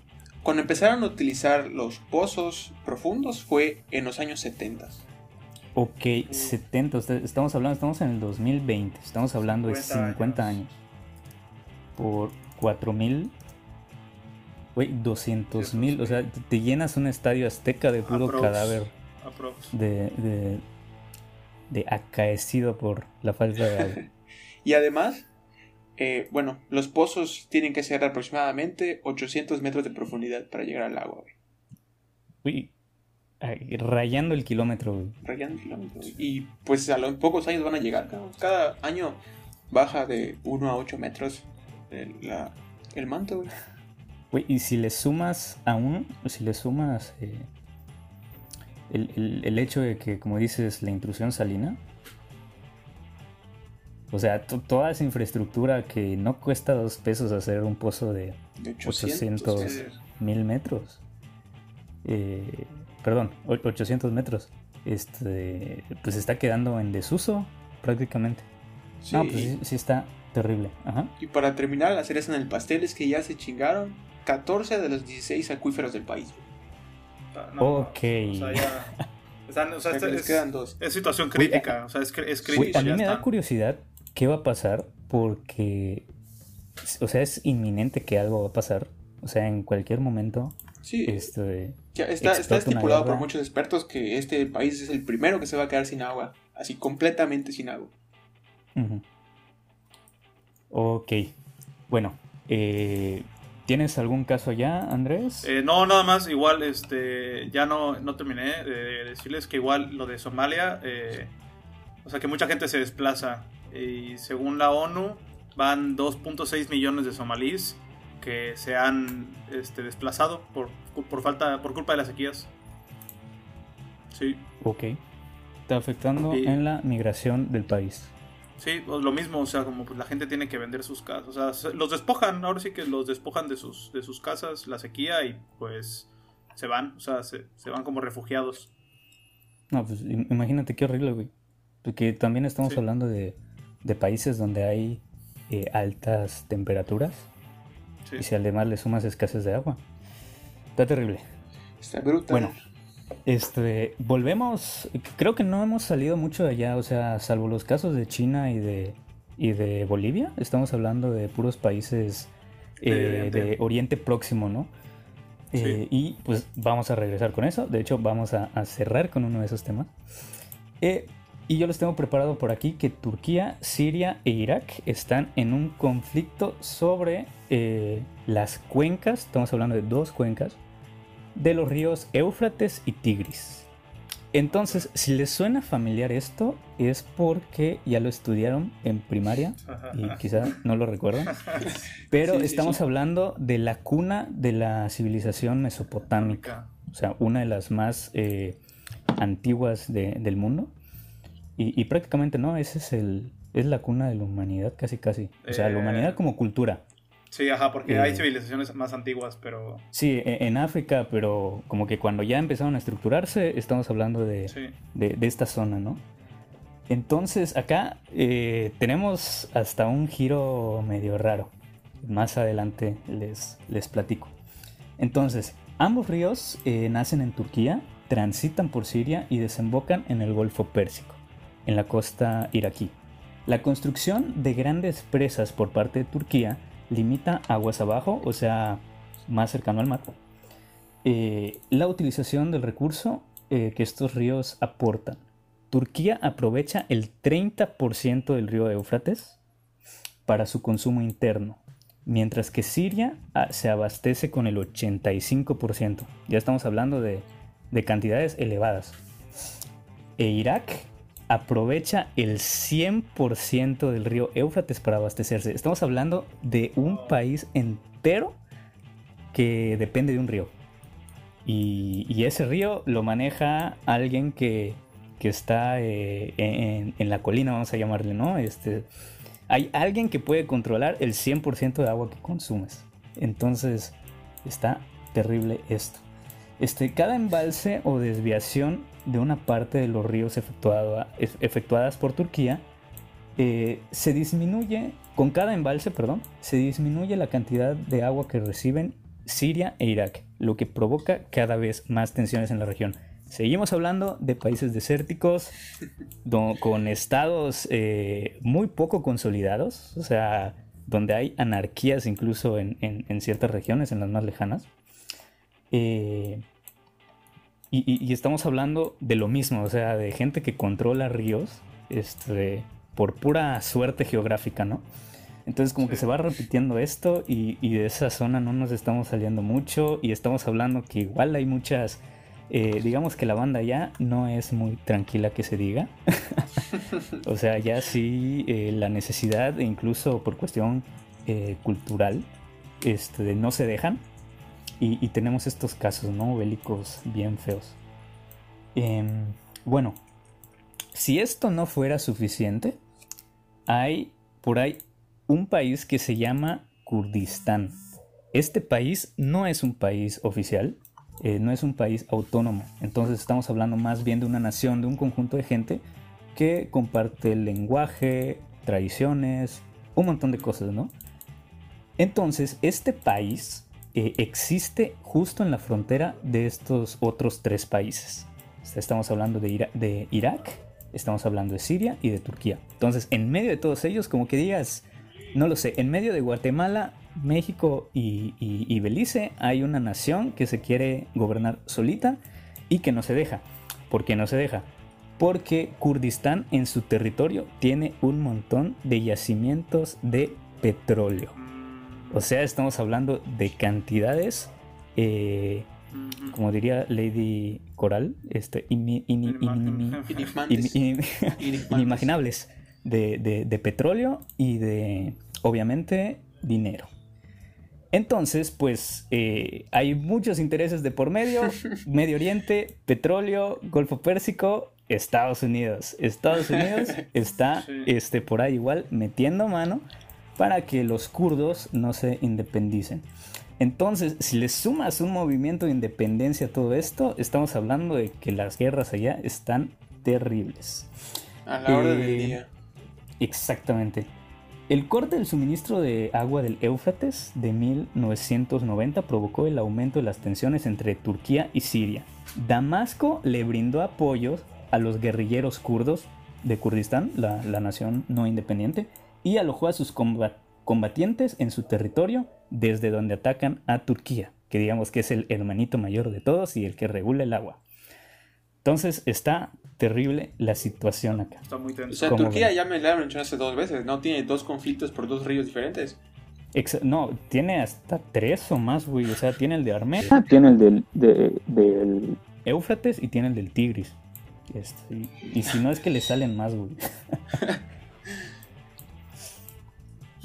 Speaker 2: cuando empezaron a utilizar los pozos profundos fue en los años 70.
Speaker 1: Ok, 70, estamos hablando, estamos en el 2020, estamos hablando de 50 años. Por 4 mil, güey, 200 mil, o sea, te llenas un estadio azteca de puro cadáver De, de, de acaecido por la falta de agua.
Speaker 2: y además, eh, bueno, los pozos tienen que ser aproximadamente 800 metros de profundidad para llegar al agua, güey.
Speaker 1: Uy, rayando el kilómetro,
Speaker 2: Rayando el kilómetro. Y pues a los pocos años van a llegar. Cada año baja de 1 a 8 metros el, el manto,
Speaker 1: güey. y si le sumas aún, si le sumas eh, el, hecho de que, como dices, la intrusión salina, o sea, toda esa infraestructura que no cuesta dos pesos hacer un pozo de, 800 mil metros. Eh, perdón, 800 metros, este, pues está quedando en desuso prácticamente. Sí. No, pues sí, está terrible.
Speaker 2: Y para terminar, la cereza en el pastel es que ya se chingaron 14 de los 16 acuíferos del país.
Speaker 1: ok.
Speaker 3: O sea, es, quedan dos. es, situación crítica. o sea, es, es crítica.
Speaker 1: a mí me da curiosidad qué va a pasar porque, o sea, es inminente que algo va a pasar. O sea, en cualquier momento
Speaker 2: Sí. Este, ya está, está estipulado por muchos expertos que este país es el primero que se va a quedar sin agua, así completamente sin agua.
Speaker 1: Ok, bueno, eh, ¿tienes algún caso allá, Andrés?
Speaker 3: Eh, no, nada más, igual, este, ya no, no terminé de decirles que igual lo de Somalia, eh, o sea que mucha gente se desplaza y según la ONU van 2.6 millones de somalíes que se han este, desplazado por, por, falta, por culpa de las sequías. Sí.
Speaker 1: Ok. Está afectando en la migración del país.
Speaker 3: Sí, pues, lo mismo, o sea, como pues la gente tiene que vender sus casas, o sea, los despojan, ahora sí que los despojan de sus, de sus casas, la sequía y pues se van, o sea, se, van como refugiados.
Speaker 1: No, pues imagínate qué horrible, güey. Porque también estamos hablando de, de, países donde hay eh, altas temperaturas y si además le sumas escasez de agua. Está terrible.
Speaker 2: Está brutal.
Speaker 1: Bueno, este, volvemos. Creo que no hemos salido mucho de allá, o sea, salvo los casos de China y de, y de Bolivia. Estamos hablando de puros países de, eh, Oriente Próximo, ¿no? Eh, y pues vamos a regresar con eso. De hecho, vamos a, cerrar con uno de esos temas. Eh, y yo les tengo preparado por aquí que Turquía, Siria e Irak están en un conflicto sobre eh, las cuencas, estamos hablando de dos cuencas, de los ríos Éufrates y Tigris. Entonces, si les suena familiar esto, es porque ya lo estudiaron en primaria y quizá no lo recuerdan. Pero estamos hablando de la cuna de la civilización mesopotámica, o sea, una de las más eh, antiguas del mundo. Y, prácticamente no, ese es el es la cuna de la humanidad casi casi. O sea, la humanidad eh, como cultura.
Speaker 3: Sí, ajá, porque hay eh, civilizaciones más antiguas, pero...
Speaker 1: Sí, e, en África, pero como que cuando ya empezaron a estructurarse, estamos hablando de, de, esta zona, ¿no? Entonces, acá eh, tenemos hasta un giro medio raro. Más adelante les, les platico. Entonces, ambos ríos nacen en Turquía, transitan por Siria y desembocan en el Golfo Pérsico en la costa iraquí. La construcción de grandes presas por parte de Turquía limita aguas abajo, o sea, más cercano al mar, eh, la utilización del recurso eh, que estos ríos aportan. Turquía aprovecha el 30% del río Éufrates para su consumo interno, mientras que Siria ah, se abastece con el 85%. Ya estamos hablando de, de cantidades elevadas. E Irak aprovecha el 100% del río Éufrates para abastecerse. Estamos hablando de un país entero que depende de un río. Y, ese río lo maneja alguien que, está eh, en, la colina, vamos a llamarle, ¿no? Este, hay alguien que puede controlar el 100% de agua que consumes. Entonces, está terrible esto. Este, cada embalse o desviación de una parte de los ríos efectuadas por Turquía eh, se disminuye, con cada embalse, perdón, se disminuye la cantidad de agua que reciben Siria e Irak, lo que provoca cada vez más tensiones en la región. Seguimos hablando de países desérticos con estados eh, muy poco consolidados, o sea, donde hay anarquías incluso en, ciertas regiones, en las más lejanas. Eh, y, estamos hablando de lo mismo, o sea, de gente que controla ríos este, por pura suerte geográfica, ¿no? Entonces como que se va repitiendo esto y, de esa zona no nos estamos saliendo mucho y estamos hablando que igual hay muchas, eh, digamos que la banda ya no es muy tranquila que se diga. o sea, ya sí eh, la necesidad, incluso por cuestión eh, cultural, este, no se dejan y, tenemos estos casos, ¿no? Bélicos bien feos. Em, bueno, si esto no fuera suficiente, hay por ahí un país que se llama Kurdistán. Este país no es un país oficial, eh, no es un país autónomo. Entonces estamos hablando más bien de una nación, de un conjunto de gente que comparte lenguaje, tradiciones, un montón de cosas, ¿no? Entonces, este país eh, existe justo en la frontera de estos otros tres países. Estamos hablando de, Irak, estamos hablando de Siria y de Turquía. Entonces, en medio de todos ellos, como que digas, no lo sé, en medio de Guatemala, México y, Belice hay una nación que se quiere gobernar solita y que no se deja. ¿Por qué no se deja? Porque Kurdistán en su territorio tiene un montón de yacimientos de petróleo. O sea, estamos hablando de cantidades, eh, como diría Lady Coral, este, inimaginables de, petróleo y de, obviamente, dinero. Entonces, pues eh, hay muchos intereses de por medio. Medio Oriente, petróleo, Golfo Pérsico, Estados Unidos. Estados Unidos está este, por ahí igual metiendo mano para que los kurdos no se independicen. Entonces, si le sumas un movimiento de independencia a todo esto, estamos hablando de que las guerras allá están terribles.
Speaker 2: A la hora del eh, día.
Speaker 1: Exactamente. El corte del suministro de agua del Éufrates de 1990 provocó el aumento de las tensiones entre Turquía y Siria. Damasco le brindó apoyo a los guerrilleros kurdos de Kurdistán, la, nación no independiente, y alojó a sus combatientes en su territorio desde donde atacan a Turquía, que digamos que es el hermanito mayor de todos y el que regula el agua. Entonces está terrible la situación acá.
Speaker 3: Está muy tenso.
Speaker 2: O sea, Turquía ya me la mencionaste dos veces, ¿no? Tiene dos conflictos por dos ríos diferentes.
Speaker 1: no, tiene hasta tres o más, güey. O sea, tiene el de Armenia.
Speaker 4: Ah, tiene el del, del...
Speaker 1: Éufrates y tiene el del Tigris. Este, y, si no es que le salen más, güey.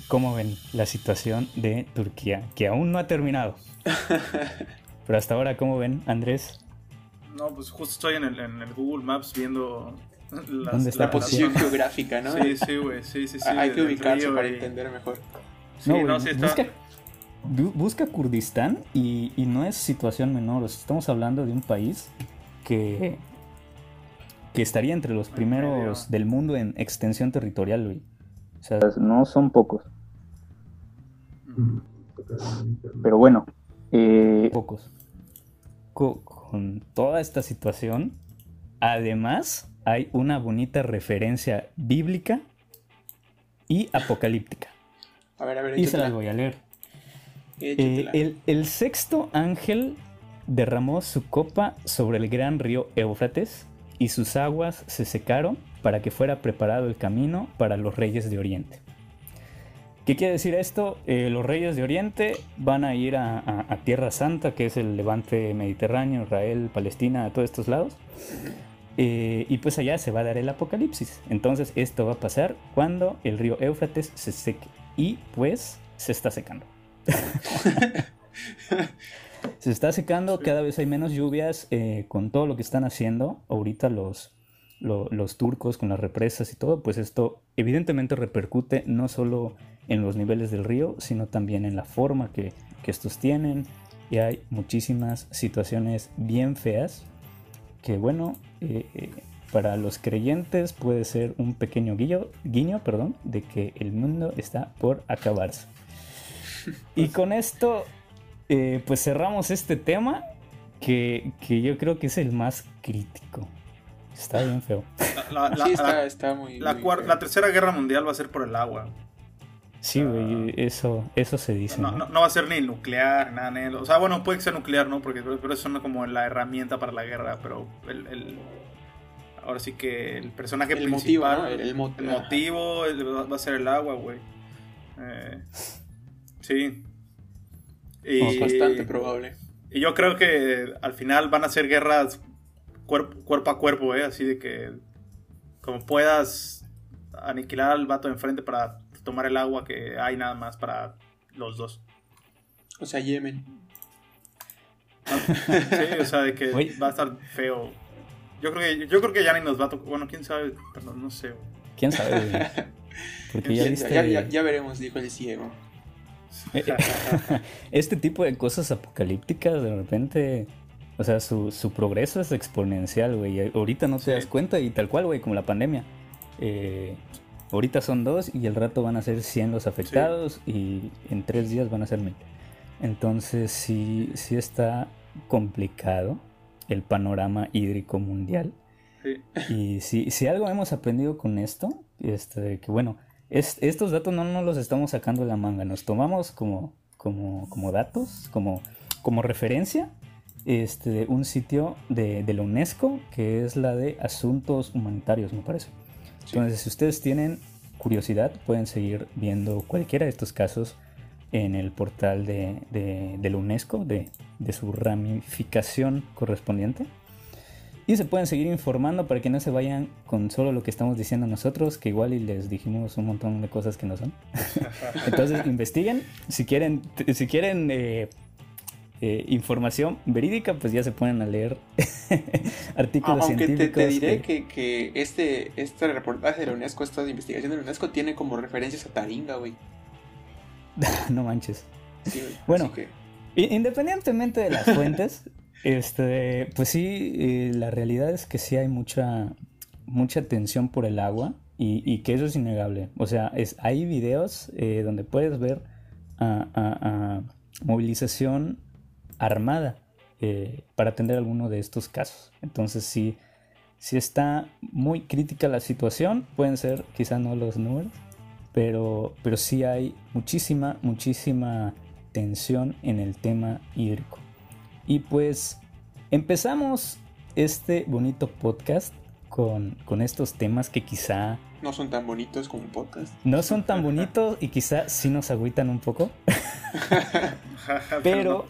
Speaker 1: ¿Cómo ven la situación de Turquía? Que aún no ha terminado. Pero hasta ahora, ¿cómo ven, Andrés?
Speaker 3: No, pues justo estoy en el, en el Google Maps viendo
Speaker 2: la posición geográfica, ¿no?
Speaker 3: Sí, sí, güey, sí, sí, sí.
Speaker 2: Hay que ubicarse para entender mejor.
Speaker 1: Sí, no, sí, está... busca, Kurdistán y, y, no es situación menor. estamos hablando de un país que, que estaría entre los primeros del mundo en extensión territorial, güey.
Speaker 4: O sea, no son pocos. Pero bueno. Eh...
Speaker 1: Pocos con toda esta situación, además hay una bonita referencia bíblica y apocalíptica.
Speaker 2: A ver, a ver,
Speaker 1: y se las voy a leer. Eh, el, sexto ángel derramó su copa sobre el gran río Éufrates y sus aguas se secaron para que fuera preparado el camino para los reyes de Oriente. ¿Qué quiere decir esto? Eh, los reyes de Oriente van a ir a, Tierra Santa, que es el levante mediterráneo, Israel, Palestina, a todos estos lados. Eh, y pues allá se va a dar el apocalipsis. Entonces esto va a pasar cuando el río Éufrates se seque. Y pues se está secando. se está secando, cada vez hay menos lluvias eh, con todo lo que están haciendo ahorita los, los turcos con las represas y todo. Pues esto evidentemente repercute no solo en los niveles del río, sino también en la forma que, estos tienen, y hay muchísimas situaciones bien feas que bueno, eh, eh, para los creyentes puede ser un pequeño guiño, guiño perdón, de que el mundo está por acabarse. Y con esto, eh, pues cerramos este tema que, que yo creo que es el más crítico. Está bien feo.
Speaker 3: La, la-
Speaker 2: sí,
Speaker 3: la-
Speaker 2: está, está muy.
Speaker 3: la
Speaker 2: muy
Speaker 3: cuar-
Speaker 2: feo.
Speaker 3: la tercera guerra mundial va a ser por el agua.
Speaker 1: Sí, güey, eso, eso se dice.
Speaker 3: No,
Speaker 1: ¿no?
Speaker 3: no- no va a ser ni nuclear, nada de O sea, bueno, puede que sea nuclear, ¿no? Porque pero eso no como la herramienta para la guerra, pero el, el- ahora sí que el personaje
Speaker 2: El motivo,
Speaker 3: principal,
Speaker 2: ¿no? El- el mo-
Speaker 3: el motivo el- va va a ser el agua, güey. Eh, sí. Y,
Speaker 2: Es bastante probable.
Speaker 3: y yo creo que al final van a ser guerras cuerpo, cuerpo a cuerpo, ¿eh? Así de que como puedas aniquilar al vato de enfrente para tomar el agua que hay nada más para los dos.
Speaker 2: O sea, Yemen.
Speaker 3: Sí, o sea, de que
Speaker 1: Oye.
Speaker 3: va a estar feo. Yo creo que, yo creo que ya ni nos va a tocar. Bueno, quién sabe, perdón, no sé.
Speaker 1: ¿Quién sabe, güey? Porque ya
Speaker 2: Ya,
Speaker 1: viste...
Speaker 2: ya- ya- ya veremos, dijo el ciego.
Speaker 1: Eh, este tipo de cosas apocalípticas de repente, o sea, su, su progreso es exponencial, güey. Ahorita no te
Speaker 3: Sí.
Speaker 1: das cuenta y tal cual, güey, como la pandemia. Eh, ahorita son dos y el rato van a ser 100 los afectados y en tres días van a ser mil. Entonces sí, sí está complicado el panorama hídrico mundial.
Speaker 3: Sí.
Speaker 1: Y si, si algo hemos aprendido con esto, este, que bueno, es- estos datos no nos los estamos sacando de la manga, nos tomamos como, como, como datos, como, como referencia, este, un sitio de, de la UNESCO, que es la de Asuntos Humanitarios, me parece. Entonces, si ustedes tienen curiosidad, pueden seguir viendo cualquiera de estos casos en el portal de, de- de la UNESCO, de, de su ramificación correspondiente. Y se pueden seguir informando para que no se vayan con solo lo que estamos diciendo nosotros, que igual y les dijimos un montón de cosas que no son. Entonces investiguen. Si quieren, si quieren eh, eh, información verídica, pues ya se ponen a leer artículos
Speaker 2: Aunque te,
Speaker 1: científicos.
Speaker 2: te diré
Speaker 1: que-
Speaker 2: que, que este, este reportaje de la UNESCO, esta investigación de la UNESCO, tiene como referencias a Taringa, güey.
Speaker 1: no manches.
Speaker 2: Sí, güey.
Speaker 1: Bueno.
Speaker 2: Que,
Speaker 1: Independientemente de las fuentes, este, pues sí, eh, la realidad es que sí hay mucha, mucha tensión por el agua y, y que eso es innegable. O sea, es, hay videos eh, donde puedes ver a, a- a movilización armada eh, para atender alguno de estos casos. Entonces sí, sí está muy crítica la situación. Pueden ser quizá no los números, pero, pero sí hay muchísima, muchísima tensión en el tema hídrico. Y pues empezamos este bonito podcast con, con estos temas que quizá
Speaker 2: no son tan bonitos como un podcast.
Speaker 1: no son tan bonitos y quizá sí nos agüitan un poco. Pero,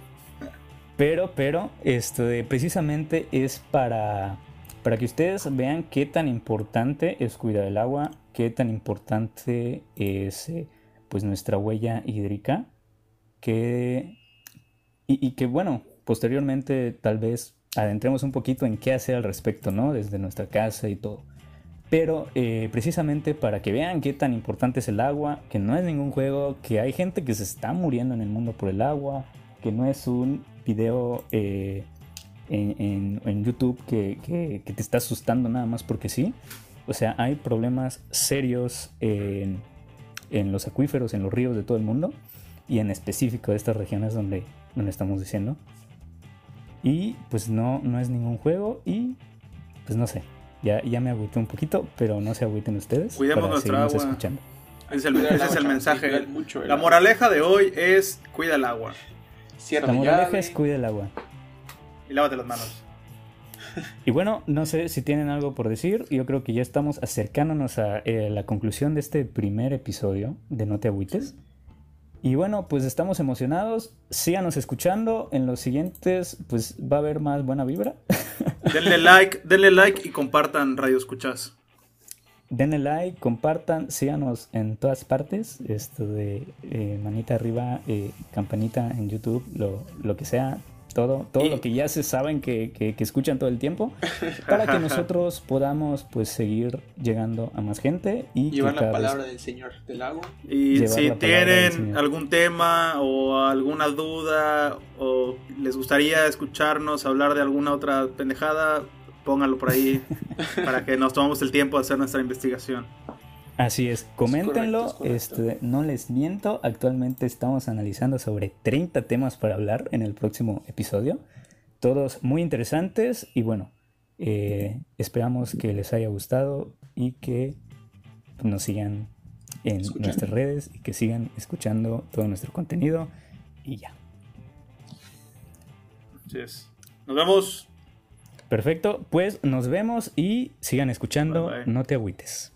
Speaker 1: pero, pero, esto de- precisamente es para, para que ustedes vean qué tan importante es cuidar el agua, qué tan importante es eh, pues nuestra huella hídrica, que, y, y que bueno, posteriormente tal vez adentremos un poquito en qué hacer al respecto, ¿no? Desde nuestra casa y todo. Pero eh, precisamente para que vean qué tan importante es el agua, que no es ningún juego, que hay gente que se está muriendo en el mundo por el agua, que no es un video eh, en, en- en YouTube que, que- que te está asustando nada más porque sí. O sea, hay problemas serios en, en los acuíferos, en los ríos de todo el mundo y en específico de estas regiones donde, donde estamos diciendo. Y pues no, no es ningún juego y pues no sé. Ya, ya me agüité un poquito, pero no se agüiten ustedes.
Speaker 3: Cuidemos
Speaker 1: para
Speaker 3: nuestra agua.
Speaker 1: escuchando.
Speaker 3: Es el- ese es el mensaje.
Speaker 2: mucho el
Speaker 3: La
Speaker 2: agua.
Speaker 3: moraleja de hoy es cuida el agua
Speaker 2: Cierra
Speaker 1: La
Speaker 2: la
Speaker 1: moraleja
Speaker 2: llave.
Speaker 1: es cuida el agua.
Speaker 3: y lávate las manos.
Speaker 1: Y bueno, no sé si tienen algo por decir. Yo creo que ya estamos acercándonos a eh, la conclusión de este primer episodio de No te agüites. Y bueno, pues estamos emocionados. Síganos escuchando. En los siguientes, pues va a haber más buena vibra.
Speaker 3: Denle like, denle like y compartan Radio Escuchas.
Speaker 1: Denle like, compartan, síganos en todas partes. Esto de eh, manita arriba, eh, campanita en YouTube, lo, lo que sea. todo, todo lo que ya se saben que, que, escuchan todo el tiempo, para que nosotros podamos pues seguir llegando a más gente y
Speaker 2: llevar la palabra del Señor del lago.
Speaker 3: Y si tienen algún tema o alguna duda o les gustaría escucharnos hablar de alguna otra pendejada, pónganlo por ahí para que nos tomemos el tiempo de hacer nuestra investigación.
Speaker 1: Así es, coméntenlo, este, no les miento, actualmente estamos analizando sobre 30 temas para hablar en el próximo episodio, todos muy interesantes y bueno, eh, esperamos que les haya gustado y que nos sigan en nuestras redes y que sigan escuchando todo nuestro contenido y ya.
Speaker 3: Así es. Nos vemos.
Speaker 1: Perfecto, pues nos vemos y sigan escuchando, no te agüites.